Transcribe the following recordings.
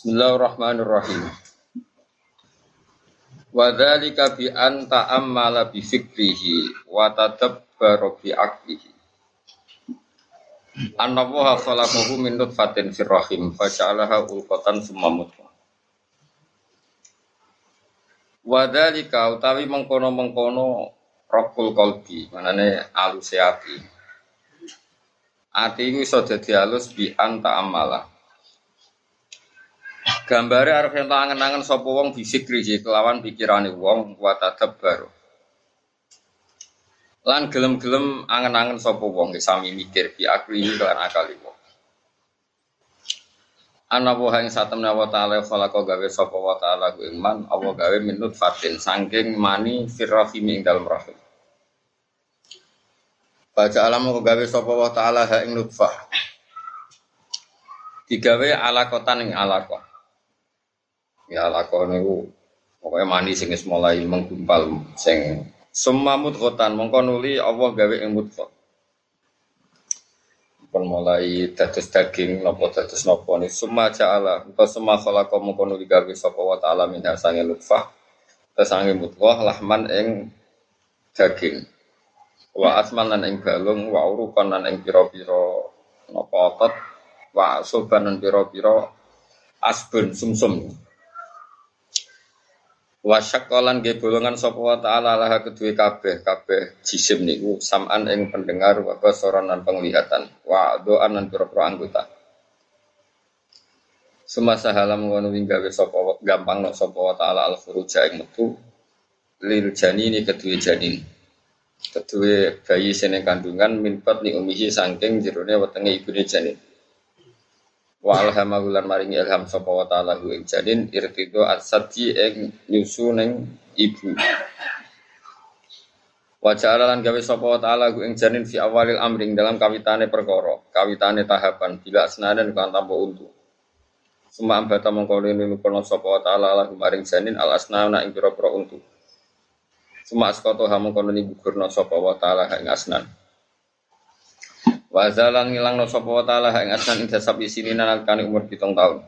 Bismillahirrahmanirrahim. Wa dzalika bi an ta'ammala bi fikrihi wa tadabbara bi aqlihi. Annallaha khalaqahu min nutfatin fir rahim faja'alaha ulqatan summa mudghah. Wa dzalika utawi mengkono-mengkono rokul kolbi, manane alus ati. Ati iku iso dadi alus bi an ta'ammala Gambare arep ento angen-angen sapa wong bisikri kelawan pikirane wong wa tadabbar. Lan gelem-gelem angen-angen sapa wong sami mikir bi akli lan akali wong. Ana wa ing satemne wa ta'ala khalaqa gawe sapa wa ta'ala ku iman Allah gawe minut fatin saking mani firrahim ing dalem rahim. Baca alam kok gawe sapa wa ta'ala ha ing nutfah. Digawe alakotan ing alaqah ya lakon niku pokoknya mani sing mulai menggumpal sing semua mudghatan mongko nuli Allah gawe ing mudghah pun mulai dados daging nopo dados nopo ni. Summa ja'ala engko semua khalaqa mongko nuli gawe sapa wa ta'ala min hasange lutfah tesange mudghah lahman ing daging. Wa asman lan ing balung wa urukan lan ing pira-pira otot wa soban lan pira-pira asbun sumsum. Wasyak kolan ge bolongan sapa wa taala lah kedue kabeh kabeh jisim niku saman ing pendengar wa basaran lan penglihatan wa doan lan pira-pira anggota. Semasa halam ngono wing gawe sapa gampang nok sapa wa taala al furuja ing metu lil janini kedue janin. Kedue bayi sene kandungan minpat ni umihi saking jerone wetenge ibune janin wa alhamahu lan maringi ilham sapa wa ta'ala hu ing janin irtido asadi ing nyusu ning ibu. Wa ja'ala lan gawe sapa wa ta'ala hu ing janin fi awalil amring dalam kawitane perkara kawitane tahapan bila senadan kan tanpa untu. Suma ambata mongko linu kono wa ta'ala lahu maring janin al asnana ing pira-pira untu. Suma askoto hamong kono ni gugurna sapa wa ta'ala ing asnan Wa zalan ngilang no sapa wa taala ing asnan ing dasab isini nalikane umur 7 tahun.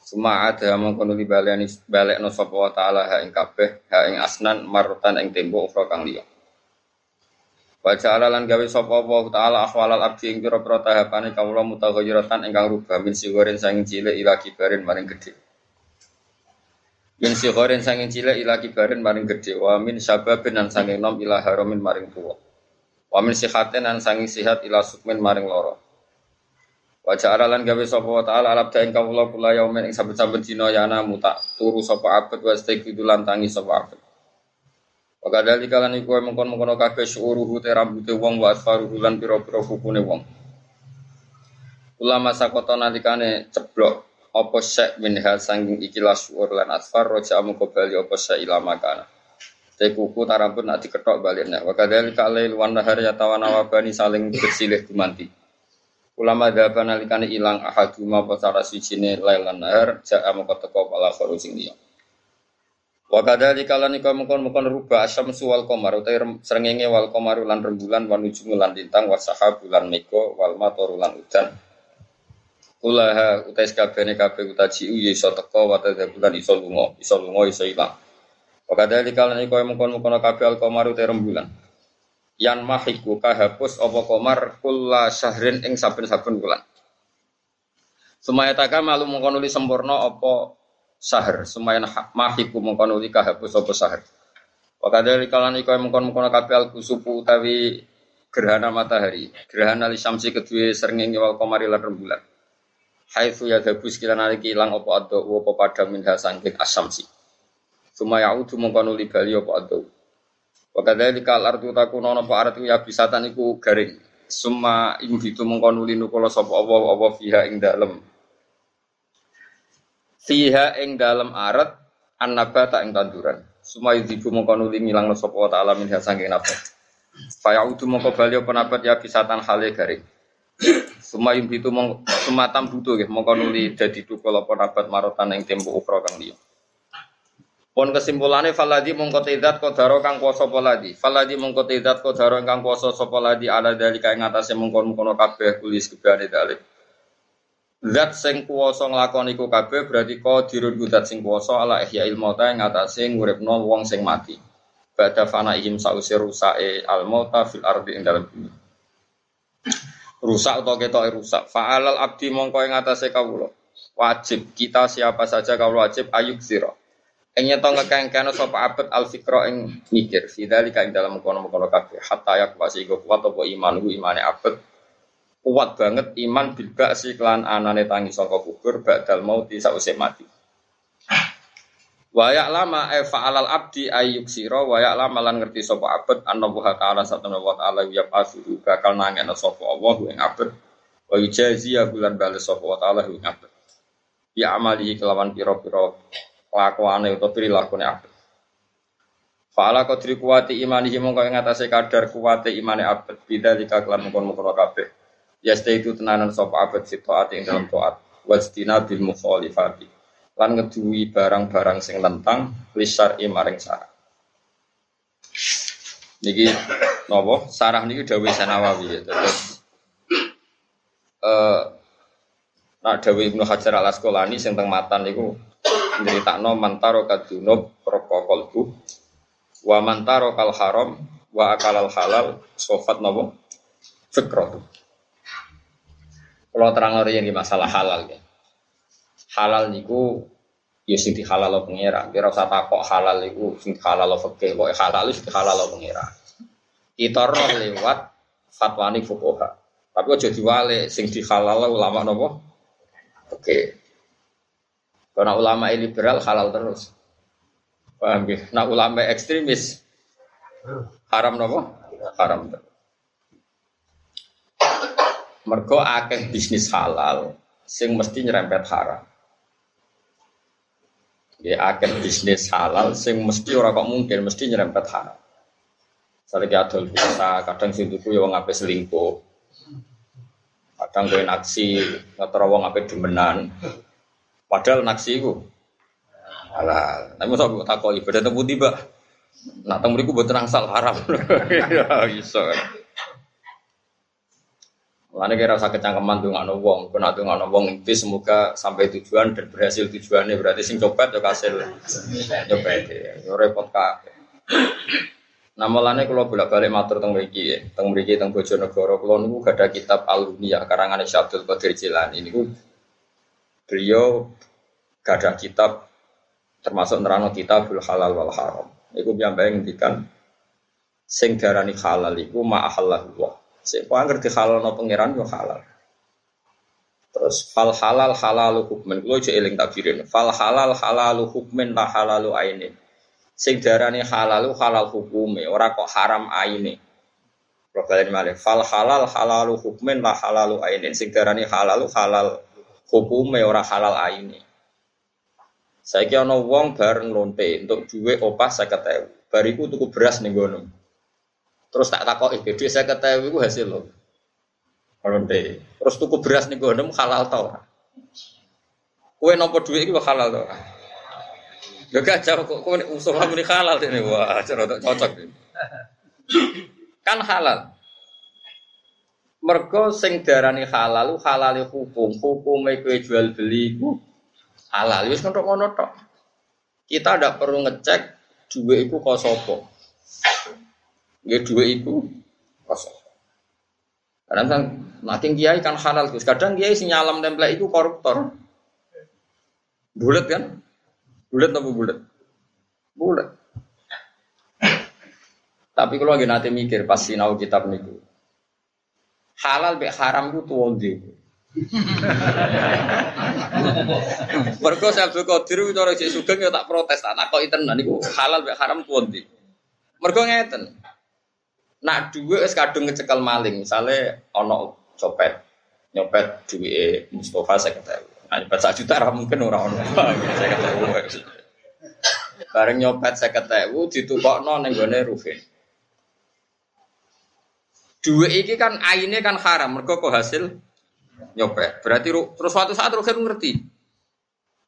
Suma ada mongko nuli baleni balekno sapa wa taala ing kabeh ha ing asnan marutan ing tembo ukra kang liya. Wa ja'ala lan gawe sapa wa taala ahwalal abdi ing pira-pira tahapane kawula mutaghayyiratan ingkang rubah min sigoren sanging cilik ila kibarin maring gedhe. Min sigoren sanging cilik ila kibarin maring gedhe wa min sababin lan sanging nom ila haramin maring tuwa. Wa min sihatin an sangi sihat ila sukmin maring loro. Wa ja'ala lan gawe sapa wa ta'ala alab daing kawula kula yaumin ing saben-saben dina yana muta turu sapa abet wa istiqbidu lan tangi sapa abet. Wa kadali kalan iku mengkon-mengkon kabeh syuruhu te rambute wong wa asfaruhu lan pira-pira kukune wong. Ulama sakota nalikane ceblok apa syek min hal sanging ikilah syuur lan asfar roja amu bali apa syek ilama Teh kuku tarambut nak diketok baliknya. Wa kadzalika alail wan nahar yatawana wabani saling bersilih gumanti. Ulama dhaban nalikane ilang ahaduma apa salah sijine lail lan nahar ja'a moko teko pala kharu sing liya. Wa kadzalika lan iku mungkon-mungkon ruba asyamsu wal qamar utawi srengenge wal qamar lan rembulan wan nujumu lan lintang wa sahabu lan meko wal matoru lan udan. Kulaha utai kabehane kabeh utaji ya iso teko wa tadzabulan iso lunga, iso iso ilang. Wakada di kala ini kau mengkon mengkon kafe al komaru terem bulan. Yan mahiku kahapus opo komar kula syahrin ing saben saben bulan. Sumaya malu mengkon uli sempurna opo sahar. Sumaya mahiku mengkon uli kahapus opo sahar. Wakada di kala ini kau mengkon mengkon kafe al kusupu utawi gerhana matahari. Gerhana li samsi kedua seringi wal komari lan rembulan. Ya dabus kila naliki ilang opo ado opo padang minha sangking asamsi. Suma yaudu mongko nuli bali apa ado. Wa kadzalika al-ardu takuna apa artu ya bisatan iku garing. Suma ing itu mongko nuli nukula sapa apa apa fiha ing dalem. Fiha ing dalem arat annabata ing tanduran. Suma yudibu mongko nuli ngilangno sapa ta'ala min saking nafas. Fa yaudu mongko bali apa nabat ya bisatan hale garing. Suma ing itu mongko sumatam butuh nggih mongko nuli dadi tukul apa nabat marotan ing tempo kang. Pun kesimpulannya faladi mongko tidak kodaro kang kuasa poladi. Faladi mongko tidak kodaro kang kuasa sapa ladi ala dari kaya ngatasé mongkon mongkono kabeh kulis kebane dalik. Zat sing kuwasa nglakoni iku kabeh berarti qadirun zat sing kuwasa ala ihya ilmota ing atase nguripno wong sing mati. Bada fana ihim sause rusake al mauta fil ardi ing dalam bumi. Rusak atau ketok rusak. Fa'alal abdi mongko ing atase kawula. Wajib kita siapa saja kawula wajib ayuk zira. Ing nyeto ngekengkene sapa abet al fikra ing mikir. Fidzalika ing dalam kono-kono kabeh hatta yak wasi kuat apa iman imane abet kuat banget iman bil si klan anane tangi saka kubur badal mauti sausé mati. Wayak lama e fa'alal abdi ayyuk sira wayak lama lan ngerti sapa abet anna wa ta'ala satana wa ta'ala ya pasuhu bakal nangena sapa Allah ing abet wa yujazi ya bulan bales sapa wa ta'ala ing abet. Ya amali kelawan pira-pira kelakuane utawa prilakune abet. Fa'ala qadri kuwati imanihi mongko ing atase kadar kuwate imane abet bidzalika kelan mungkon-mungkon kabeh. Ya itu tenanan sop abad fi taat ing dalam taat wajtina bil mukhalifati lan ngeduwi barang-barang sing tentang lisar maring sarah. Niki nopo sarah niki dawuh Sanawawi ya terus eh nak dawuh Ibnu Hajar Al Asqalani sing teng matan niku nyeritakno mantaro kadunub prokol bu wa mantaro kal haram wa akalal halal sofat nopo fikratu kalau terang yang masalah halal ya. Halal niku ya sing halal lo pengira. Kira usah takok halal niku sing halal lo fakih. Kok halal itu halal lo pengira. Kita lewat fatwa nih fukoha. Tapi aja diwale sing halal ulama nopo. Oke. Karena ulama liberal halal terus. Paham ya? Nah ulama ekstremis haram nopo? Haram terus. Mergo akeh bisnis halal sing mesti nyerempet haram. Ya akeh bisnis halal sing mesti ora kok mungkin mesti nyerempet haram. Misalnya adol biasa, kadang sing tuku ya wong ape selingkuh. Kadang kowe naksi, ngetro wong ape demenan. Padahal naksi iku halal. Tapi mosok kok takoki beda temu tiba. Nak temu iku mboten angsal haram. Ya iso. Mulane kira usah kecangkeman tuh nggak wong, kena tuh nggak wong itu semoga sampai tujuan dan berhasil tujuannya berarti sing copet ya kasil copet ya, yo repot kak. Nah mulane kalau bolak balik matur teng mriki ya, teng mriki teng Bojonegoro kula niku gak ada kitab Al-Unia karangan Syabdul Qadir Jilani niku beliau gak ada kitab termasuk nerano kitabul halal wal haram. Iku piyambake ngendikan sing darani halal iku ma ahallahu Siapa ngerti halal no pangeran yo halal. Terus fal halal halal hukmen. Gue aja eling tabirin. Fal halal halal hukmen la halal aini. Sing darani halal halal hukume. Ora kok haram aini. Kalau malih. Fal halal halal hukmen la halal aini. Sing halal halal hukume ora halal aini. Saya kira no wong bareng lonte untuk duit opah saya ketahui. Bariku tuku beras nih gunung. Terus tak takok iki dhuwit 50.000 iku hasil lho. Ronde. Terus tuku beras nih gue halal tau. Kue nopo duit iki halal tau. Gak kacau kok kue usul kamu ini halal ini wah cara cocok. Kan halal. Mergo sing darani halal halal hukum, hukume kowe jual beli iku halal wis ngono tok. Kita ndak perlu ngecek duit iku kok. Ya dua itu kosong. Kadang kan makin kiai kan halal terus. Kadang kiai si nyalam template itu koruptor. Bulat kan? Bulat apa bulat? Bulat. Tapi kalau lagi nanti mikir pas sinau kitab niku. Halal be haram itu tuh di. Mergo Abdul Qadir itu orang sugeng ya tak protes tak kok tenan niku halal be haram tuh di. Mergo ngeten. Nak dua es kadung ngecekel maling, misalnya ono copet, nyopet Mustafa saya kata, nah nyopet satu juta lah mungkin orang ono, saya kata, bareng nyopet saya kata, ditukok non yang gue Rufin. Dua iki kan aine kan haram, mereka kok hasil nyopet. Berarti terus suatu saat Rufin ngerti.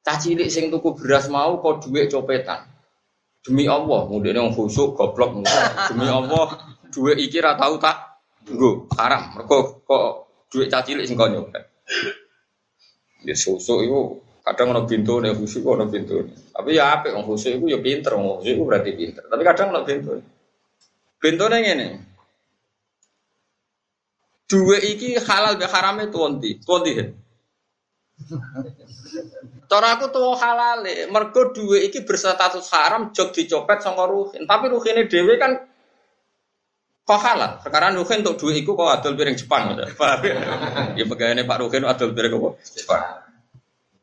Cah cilik sing tuku beras mau kok duit copetan. Demi Allah, kemudian yang khusuk goblok demi Allah duit iki ra tau tak nggo haram. Mergo kok duit cacilik sing kok nyopet. Ya susu itu kadang ono pintu nih khusyuk ono pintu. Tapi ya apa orang khusyuk itu ya pinter, orang khusyuk itu berarti pinter. Tapi kadang ono pintu. Pintu nih. Dua iki halal be harame tuanti, tuanti. Cara aku tuh halal, mergo dua iki berstatus haram, jog dicopet sama ruhin. Tapi ruhin dewe kan kok halal. Sekarang ruhin untuk dua iku kok adol piring Jepang. ya pegawai Pak Ruhin adol piring apa? Jepang.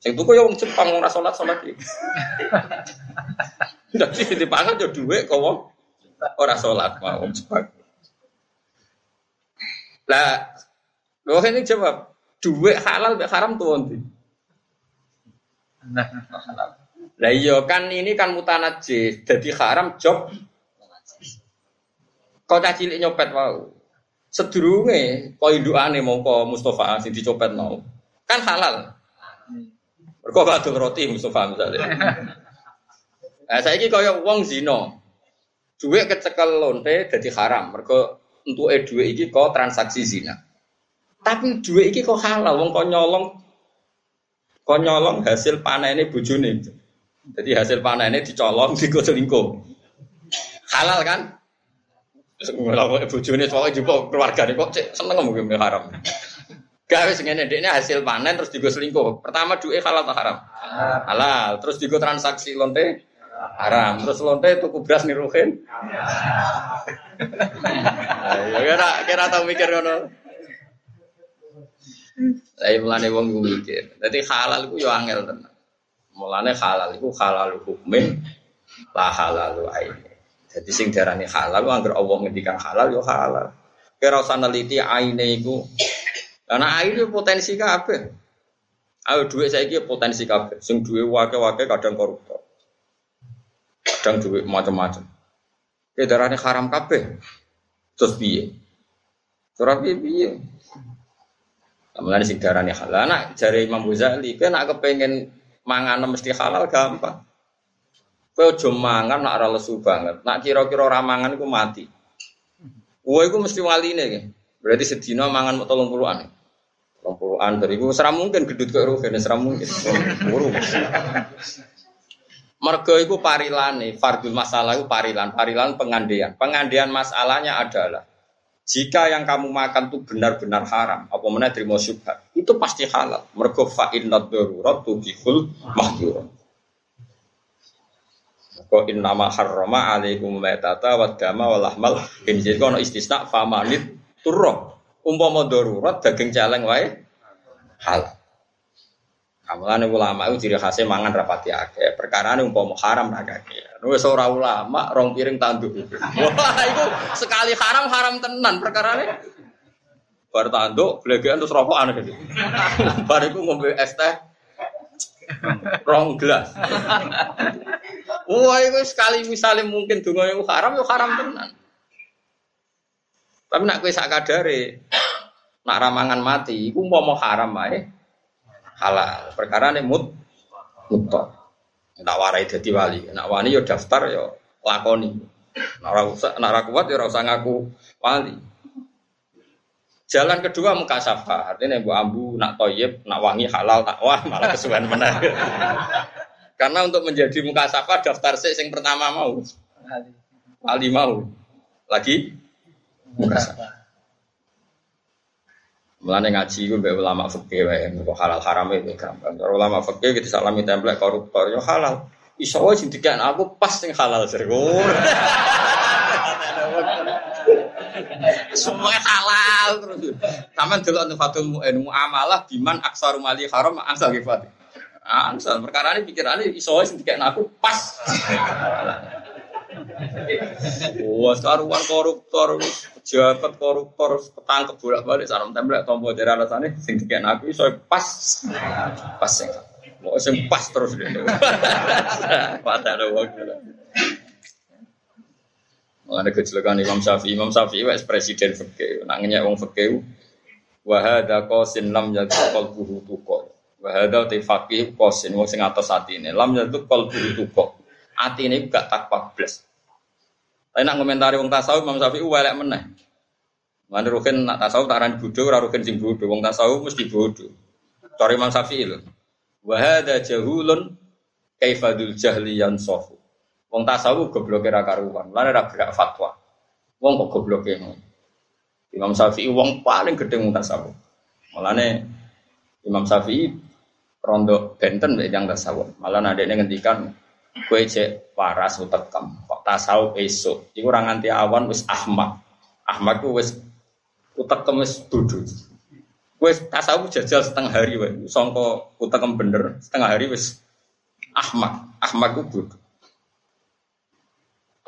Sing tuku ya wong Jepang ora salat salat iki. Dadi dipangan yo dhuwit kok wong ora mau wong Jepang. Lah, lho ini jawab, dhuwit halal mek haram tuh ndi? Lah iya kan ini kan mutanajis, jadi haram job. Kau tak cilik nyopet mau. Sedurunge kau indukane mongko Mustafa sing dicopet mau. Kan halal. Mergo badul roti Mustafa misalnya. Nah, saya ini kaya uang zino, duit kecekel lonte jadi haram. Mergo untuk e duit ini kau transaksi zina. Tapi duit ini kau halal, wong kau nyolong, kau nyolong hasil panen ini bujuni. Jadi hasil panen ini dicolong, digoselingko. Halal kan? Ngelawan bujuni soalnya juga keluarga nih kok seneng mungkin haram. Gawe sing ngene ndekne hasil panen terus digo selingkuh. Pertama duwe halal atau haram? Halal. Terus digo transaksi lonte haram. Terus lonte tuku beras niruhin. Ayo kira kira tau mikir ngono. Lah mulane wong iku mikir. Dadi halal iku yo angel tenan. Mulane halal iku halal hukumin la halal aine. Jadi sing diarani halal anggar Allah ngendikan halal yo halal. Kira usah neliti aine iku karena itu potensi kabeh. Ayo duit saya kira potensi kabeh. Sing duit wake-wake kadang koruptor. Kadang duit macam-macam. Ya darahnya haram kabeh. Terus piye? Terus piye piye? Kemudian sing darahnya halal. Nak jari Imam Ghazali, kan nak kepengen mangan mesti halal gampang. Kowe aja mangan nak ora lesu banget. Nak kira-kira ora mangan iku mati. Kowe iku mesti waline Berarti sedina mangan mau tolong puluhan. Puluhan dari itu seram mungkin gedut ke rugen, seram mungkin. Buru. Mergo itu parilane, fardul masalah itu parilan, parilan pengandian. Pengandian masalahnya adalah jika yang kamu makan itu benar-benar haram, apa mana terima syubhat, itu pasti halal. Mergo fa inna darurat tubihul mahdurat. Kau in nama harrama alaikum metata wa dama wa lahmal khinzir. Kono istisna famanit turroh. Umpama darurat daging celeng wae halal. Amalan ulama itu ciri khasnya mangan rapati akeh. Perkara ini umpama haram agak Nulis ora ulama rong piring tanduk. Wah itu sekali haram haram tenan perkara ini. Bar tanduk, belegean terus rokokan gitu. Bar itu ngombe es teh rong gelas. Wah itu sekali misalnya mungkin dungo yang haram, itu haram tenan. Tapi nak kue sakadare, nak ramangan mati, iku mau haram ae halal. Perkara ini mut mutok. Nak warai jadi wali, nak wali yo daftar yo lakoni. Nak usah, nak kuat yo usah ngaku wali. Jalan kedua muka safa, artinya bu ambu nak toyib, nak wangi halal, nak wah malah kesuwen mana. Karena untuk menjadi muka safa daftar sih yang pertama mau, wali mau, lagi muka Mulane ngaji gue be ulama fikih wae, kok halal haram itu gampang. Kalau ulama fikih kita salami template koruptor yo halal. Iso wae aku pas sing halal sir. Semua halal terus. Taman delok fatul mu'in muamalah biman aksaru mali haram ansal kifat. Ansal perkara ini pikirannya iso wae sing dikek aku pas. Wah, karuan koruptor, pejabat koruptor, ketangkep bolak balik sarung template tombol dari alasannya, sing dikian aku iso pas, pas sing, mau sing pas terus deh. Pada ada waktu. Mengenai kecelakaan Imam Syafi'i, Imam Syafi'i wes presiden fakir, nangnya wong fakir. Wahada kosin lam jatuh kalbuhu tukok. Wahada tifakih kosin wong sing atas hati ini. Lam jatuh kalbuhu tukok. Hati ini gak takwa blas. Tapi nak komentari wong tasawuf Imam Syafi'i welek meneh. Mana rukin nak tasawuf taran bodoh, ora rukin sing bodoh. Wong tasawuf mesti bodoh. Cari Imam Syafi'i lho. Wa hadza jahulun kaifadul jahli yansafu. Wong tasawuf goblok ra karuan. Lan ora gerak fatwa. Wong kok goblok ngono. Imam Syafi'i wong paling gedhe wong tasawuf. Mulane Imam Syafi'i rondo benten yang tasawuf. Malah nadene ngendikan kowe cek waras utekem. Tasawuf esuk. Iku ora nganti awan wis ahmak. Ahmak ku wis utekem wis dudu. Wis tasawuf jajal setengah hari wae. Sangka utekem bener, setengah hari wis ahmak. Ahmak ku dudu.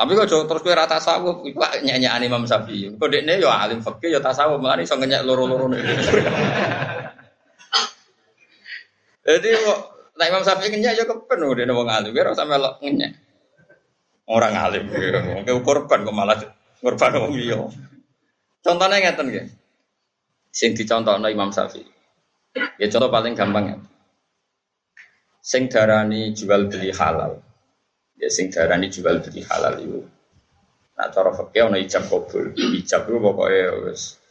Tapi kok terus kowe rata tasawuf, iku nyanyi Imam Syafi'i. Kok dekne yo alim fikih yo tasawuf, malah iso ngenyek loro-loro. Jadi kok nah Imam Syafi'i ngenyek yo kepen dekne wong alim, ora sampe melok ngenyek. Orang alim, mungkin korban kok malah korban wong liya. Contohnya ngeten nggih. Sing dicontohno Imam Syafi'i. Ya contoh paling gampang ya. Sing darani jual beli halal ya sing darani jual beli halal itu nah cara fakir ono ijab kabul ijab itu pokoknya wes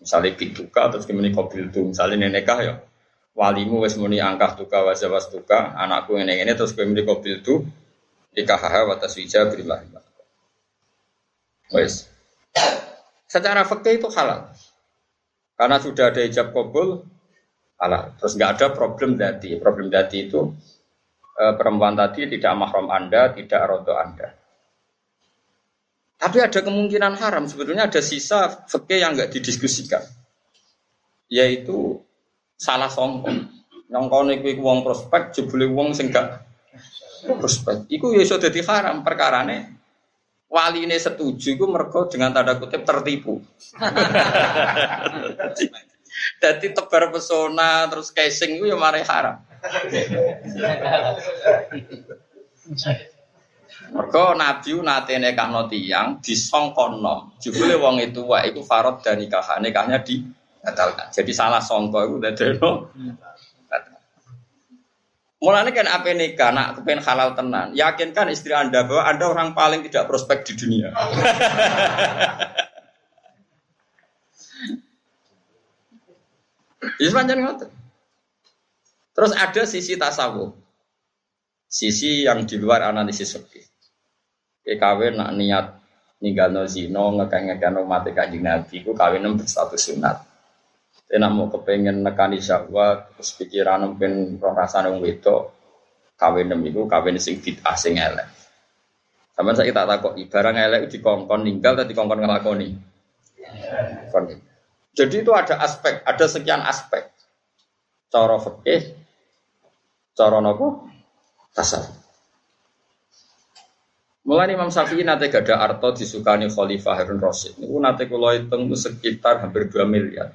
misalnya bituka terus kemudian kabul itu misalnya nenekah ya walimu wes muni angkah tuka wajawas tuka anakku ini ini terus kemudian kabul itu nikah hawa atas wijab berilah wes secara fakir itu halal karena sudah ada ijab kabul halal terus nggak ada problem dati problem dati itu Eh, perempuan tadi tidak mahram Anda, tidak rodo Anda. Tapi ada kemungkinan haram. Sebetulnya ada sisa fikih yang nggak didiskusikan, yaitu salah songkong. Nyongkone kuwi wong prospek, jebule wong sing gak Iku ya iso dadi haram perkarane. Wali ini setuju, iku mergo dengan tanda kutip tertipu. Jadi tebar pesona terus casing itu ya mari haram. Mergo Nabi nate nekahno tiyang disongkono. Jebule wong itu wae iku farad dan nikah nikahnya dibatalkan. Jadi salah songko iku dadeno. Mulane kan apa nikah nak kepen halal tenan. Yakinkan istri Anda bahwa Anda orang paling tidak prospek di dunia. Ya sepanjang ngoten. Terus ada sisi tasawuf. Sisi yang di luar analisis fikih. kawin nak niat ninggalno zino ngekang-ngekang mati kanjeng Nabi ku kawin berstatus sunat. Tapi nak mau kepengen nekani syahwat, terus pikiran mungkin roh rasane wong wedok, kawin iku kawin sing bid'ah sing elek. Sama saya tak takut, barang elek dikongkon ninggal atau dikongkon ngelakoni. Jadi itu ada aspek, ada sekian aspek. Cara fikih, Cara nopo? Tasawuf. Mulai Imam Syafi'i nate gada arto disukani Khalifah Harun Rasid. Niku nate kula hitung sekitar hampir 2 miliar.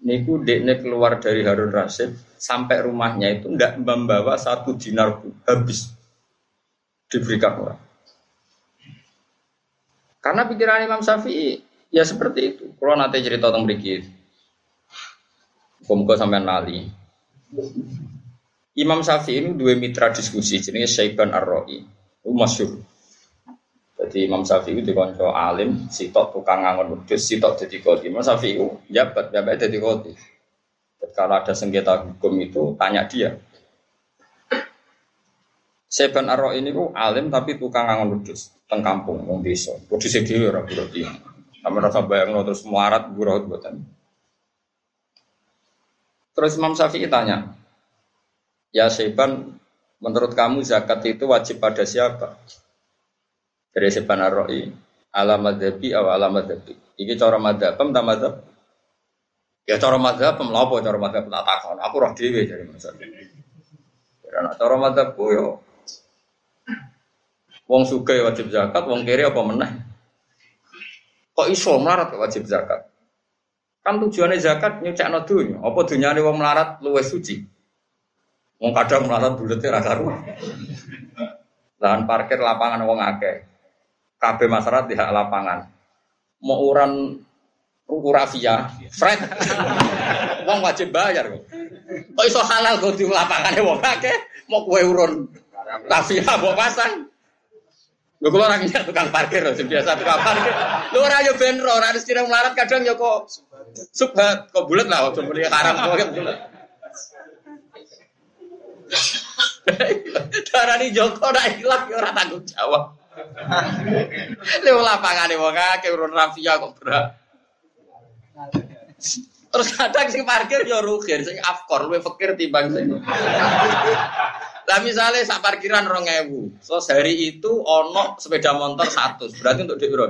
Niku dekne keluar dari Harun Rasid sampai rumahnya itu ndak membawa satu dinar habis diberikan orang. Karena pikiran Imam Syafi'i ya seperti itu. Kalau nanti cerita tentang berikut, Muka sampai nali. Imam Syafi'i ini dua mitra diskusi jenenge Syaiban Ar-Ra'i. Itu masyhur. Jadi Imam Syafi'i itu dikonco alim, sitok tukang ngangon wedhus, sitok dadi kodi. Imam Syafi'i itu jabat, jabat dadi kodi. Kalau ada sengketa hukum itu tanya dia. Syaiban Ar-Ra'i ini ku alim tapi tukang ngangon wedhus teng kampung wong desa. Wedhus e dhewe ora berarti. Kami rasa bayang terus muarat buruh buatan. Terus Imam Syafi'i tanya, Ya Syaiban, menurut kamu zakat itu wajib pada siapa? Dari Syaiban Ar-Ra'i, alamat madhabi atau alamat madhabi. Ini cara madhab, tak madhab? Ya cara madhab, melapo cara madhab tak takon. Aku roh dewi dari masa Karena cara madhabku yo. Wong suka wajib zakat, wong kiri apa meneh? Kok iso melarat wajib zakat? Kan tujuannya zakat nyucak dunya. Apa dunyane wong melarat luwes suci? Wong kadang melarat bulatnya rumah. Lahan parkir lapangan wong akeh. Kabeh masyarakat di hak lapangan. Mau uran rafia, Fred. wong wajib bayar kok. Kok iso halal kok di lapangane wong akeh, mau kue urun rafia mau pasang. Gue kalau orangnya tukang parkir loh, biasa tukang parkir. Lu orang yo benro, orang harus tidak melarat kadang yo kok subhat, kok bulat lah, waktu mulai haram kok bulat. Darani Joko ora ilang ya ora tanggung jawab. Lewat lapangane wong akeh urun rafia kok berat. Terus kadang sing parkir ya rugi, sing afkor luwih fakir timbang sing. Lah misalnya sak parkiran 2000. So sehari itu ono sepeda motor 100. Berarti untuk dhuwit piro?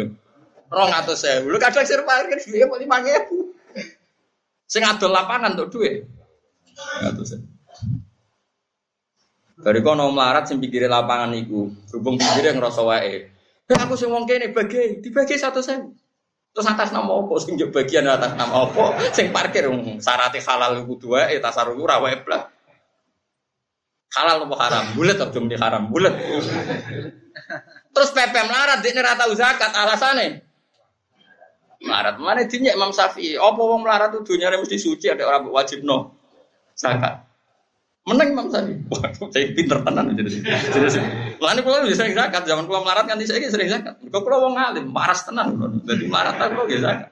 200.000. Lu kadang sing parkir dhuwit 5000. Sing adol lapangan untuk dhuwit. 100.000. Dari kono melarat sing pinggire lapangan iku, berhubung pinggire ngrasa wae. Eh aku sing wong kene bagi, dibagi satu sen. Terus atas nama apa sing bagian atas nama apa sing parkir syaratnya halal kudu wae tasarruf ora wae blas. Halal apa haram? Bulet atau muni haram? Bulet. Terus pepe melarat ora tau zakat alasane. Melarat mana dinyek Imam Syafi'i. Apa wong melarat tuh dunia mesti suci ada orang wajib no zakat. Menang Imam. Wah, saya pinter tenan jadi. Jadi Lalu kalau bisa sering zakat, zaman kalau melarat kan saya sering zakat. Kau kalau wong alim, maras tenan Jadi melarat tak kok zakat.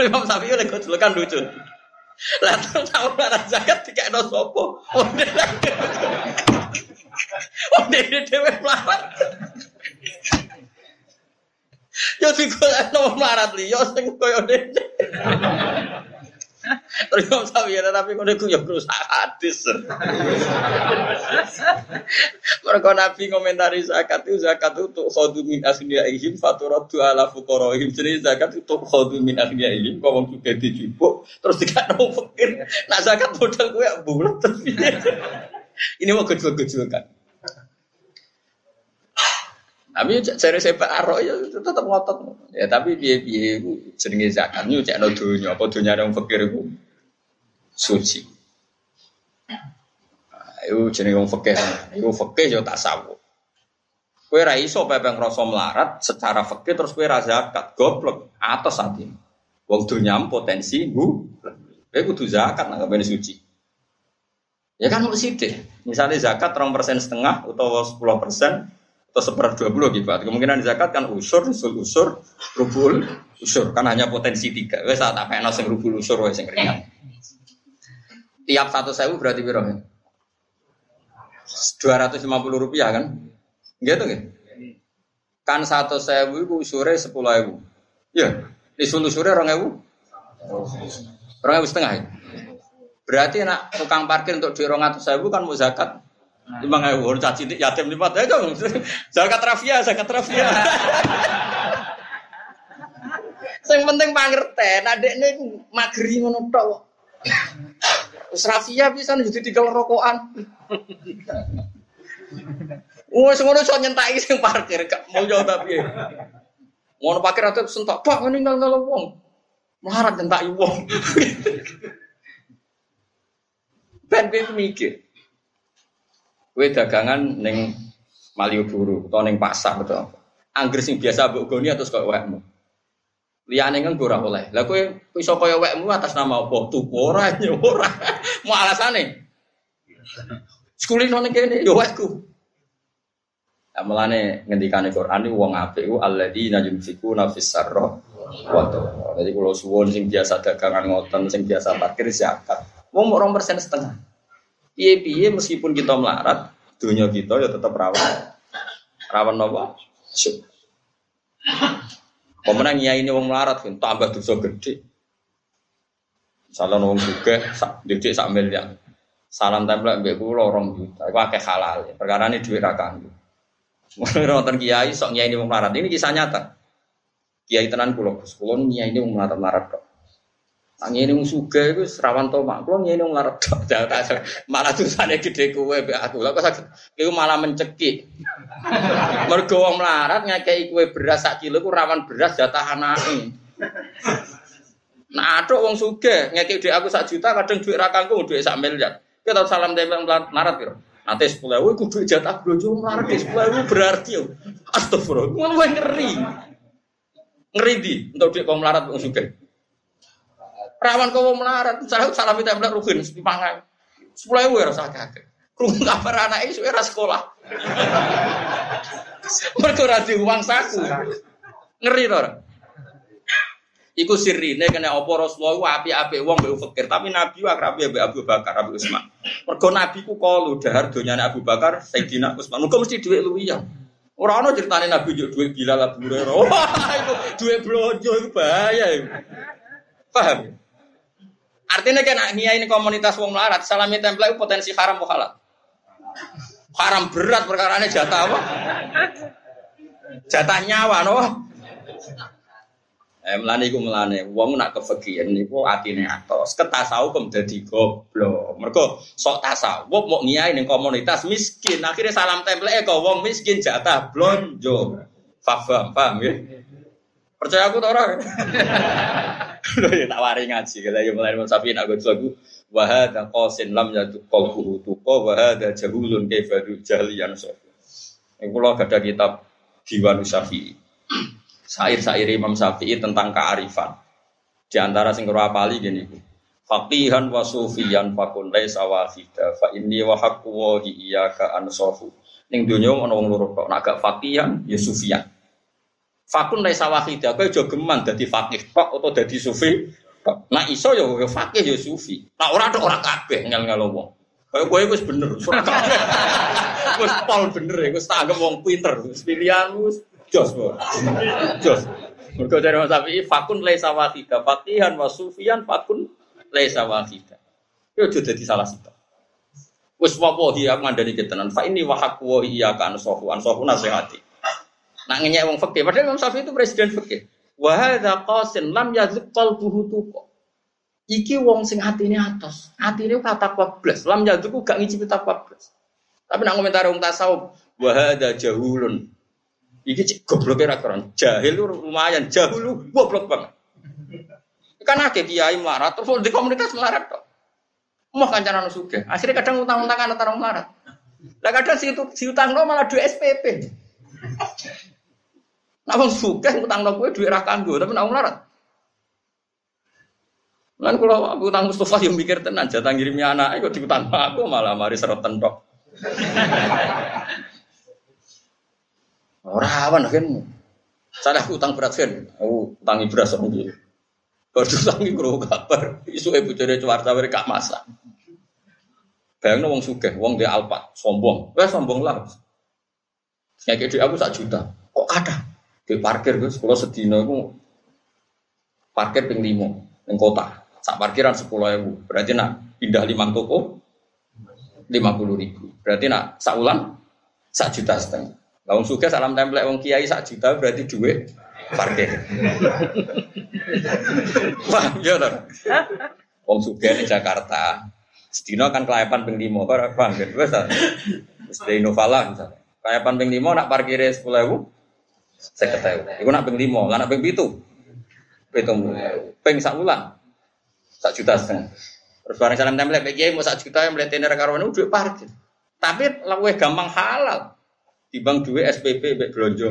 Imam Syafi'i oleh kau kan lucu. Lah tahu lara zakat dikekno sapa? Oh dhewe dhewe melarat. Yo digolekno melarat liya sing koyo dene. Terus Imam Syafi'i tapi kok niku ya rusak hadis. Mereka Nabi komentari zakat itu zakat itu khodu min ihim faturadu ala fuqaraihim. Jadi zakat itu khodu min ihim kok wong juga dijupuk terus dikatakan fakir. Nah zakat modal gue bulat terus Ini mau gejol-gejolkan. Tapi cari sepak arok ya tetap ngotot. Ya tapi biaya biaya itu jenenge zakat cek no dunia apa dunia yang fakir itu suci. Itu jenenge wong. Itu fakir yo tak sawu. Kue ra iso pepe ngrasa melarat secara fakir terus kue ra zakat goblok atau saat ini. Wong dunia potensi bu. Kue kudu zakat nggak suci. Ya kan mesti deh. Misalnya zakat terong persen setengah atau sepuluh persen, atau seper dua puluh gitu. Kemungkinan zakat kan usur, usul usur, rubul, usur. Kan hanya potensi tiga. Wes saat apa yang sing rubul usur, wes yang ringan. Tiap satu sewu berarti berapa? Dua ratus lima puluh rupiah kan? Gitu kan? Kan satu sewu itu usurnya sepuluh ribu. Ya, usul usurnya orang ribu. Orang ribu setengah ya? Berarti nak tukang parkir untuk di orang sewu kan mau zakat Lima ewu, orang caci yatim lima dong. Zakat rafia, zakat rafia. Yang penting pangerten, adek ini magri ngono tok. Wis rafia bisa jadi tiga rokokan. Wes ngono iso nyentaki sing parkir, gak mau jauh tapi. Ngono parkir atau sentak, Pak ngene ngal wong. Melarat nyentaki wong. Ben mikir. Kue dagangan neng Malioboro atau neng pasar atau angger sing biasa mbok goni atau kok wekmu. Liyane kan ora oleh. Lah kowe iso kaya wekmu atas nama apa? Tuku ora ora. Mau alasane. Sekulino ning kene yo wekku. Lah mulane ngendikane Quran iki wong apik ku alladzina yunfikuna fis sarra wa Jadi kalau suwon sing biasa dagangan ngoten, sing biasa parkir zakat. Wong mau persen setengah. Piye-piye meskipun kita melarat, dunia kita ya tetap rawan. Rawan apa? Pemenang ya ini wong melarat kan tambah dosa gede. Salah wong juga gede sak miliar. Salam tempel mbek kula orang juta. Iku akeh halal. Perkara ini duit ra kanggo. Wonten kiai sok nyai ini wong melarat. Ini kisah nyata. Kiai tenan kula, kula nyai ini wong melarat-melarat kok. Angin ini suga itu serawan to mak, kalau ini ngelarat malah sana gede kue be aku, lah sakit, itu malah mencekik. Mergo melarat ngekei kue beras sak kilo, ku rawan beras jatah anake. Nah, aduk wong suga ngekei duit aku sak juta, kadang duit rakangku duit sak miliar. Kita salam tempel melarat kira. Nanti sepuluh ewu, ku duit jatah blojo melarat di sepuluh ewu berarti. Astagfirullah, ngono ngeri. Ngeri di untuk duit wong melarat wong suga. Rawan kau melarat, salah salah minta benar rugen, dipangan. Sepuluh ewu ya rasa kakek. Kurung kabar anak itu era sekolah. Mereka uang saku. Ngeri dong. Iku sirine kena apa Rasulullah api-api wong mbek fakir, tapi Nabi akrabe mbek Abu Bakar, Abu Usman. Mergo Nabi ku kalu dahar donyane Abu Bakar, Sayyidina Utsman. Muga mesti dhuwit luwih ya. Ora ana critane Nabi yo dhuwit Bilal Abu Hurairah. Wah, itu dhuwit blonjo itu bahaya. Paham? Artinya kan ini komunitas wong melarat, salami template potensi haram atau halal? Haram berat perkara ini jatah apa? Jatah nyawa, no? Eh melane iku melane wong nak kefegian niku atine atos. Ketasawuf kem dadi goblok. Mergo sok tasawuf mau ngiyai ning komunitas miskin. Akhirnya salam template kok wong miskin jatah blonjo. Paham, paham ya? Percaya aku ta ora? Lho ya tak wari ngaji kala ya mulai sapi nak go lagu wa hadza qasin lam yatu qalbuhu tuqa wa hadza jahulun kaifa jahliyan safi. Iku kula gadah kitab Diwan Syafi'i syair-syair Imam Syafi'i tentang kearifan. Di antara sing karo apali gini. Faqihan wa sufiyan fakun laisa wahida fa inni wa haqqu wa iyyaka ansafu. Ning donya ana wong loro nek gak faqihan ya sufiyan. Fakun laisa wahida kowe aja geman dadi faqih kok atau dadi sufi. Nah iso ya faqih ya sufi. Nah ora tok ora kabeh ngel-ngel wong. Kayak kowe wis bener. Wis pol bener ya, wis tak wong pinter. Pilihan wis Jos, jos. Mergo dari Mas Syafi'i fakun laisa wahida, faqihan wa sufiyan fakun laisa wahida. Yo aja dadi salah satu. Wis wawahi aku ngandani ketenan. Fa ini wa wa iyyaka ansahu ansahu nasihati. Nak ngenyek wong fikih, padahal Imam Syafi'i itu presiden fikih. Wa hadza qasin lam yazq qalbuhu tuqa. Iki wong sing atine atos. Atine kata blas. Lam yazq gak ngicipi takwa blas. Tapi nak komentar wong tasawuf, wa hadza jahulun Iki cek goblok era keren. Jahil lu lumayan, jahil lu goblok banget. Kan ada kiai melarat, terus di komunitas melarat kok. Mau kancaran suge. Akhirnya kadang utang-utang anak orang melarat. Lah kadang si, si utang lo malah dua SPP. Nah, wong suge utang lo gue duit rakan gue, tapi nak melarat. Lan aku utang Mustafa yang mikir tenan, jatah ngirimnya anak, kok diutang aku malah mari serotan tok. Rawan kan. Saya utang berat kan. Oh, utangi beras orang dia. Baru utangi kru kabar. Isu ibu jadi cuarta mereka masak. Bayangin wong sugih, wong dia alpat, sombong. Wah sombong lah. Kayak gitu aku sak juta. Kok ada? Di parkir gue, sekolah sedina aku parkir ping limo, yang kota. Sak parkiran sepuluh ribu. Berarti nak pindah lima toko, lima puluh ribu. Berarti nak sak ulang, sak juta setengah. Lah wong sugih salam templek wong kiai sak juta berarti duit parkir. Wah, iya to. Wong sugih di Jakarta. Sedina kan kelayapan ping 5 kok paham kan. Wes ta. Wis de Innovala misalnya. Kelayapan ping 5 nak parkire 10.000 50.000. Iku nak ping 5, lah nak ping 7. Pitung ping sak wulan. Sak juta setengah. Terus bareng salam templek kiai mau sak juta yang melihat karo duit parkir. Tapi luwih gampang halal. Timbang duwe SPP mbek blonjo.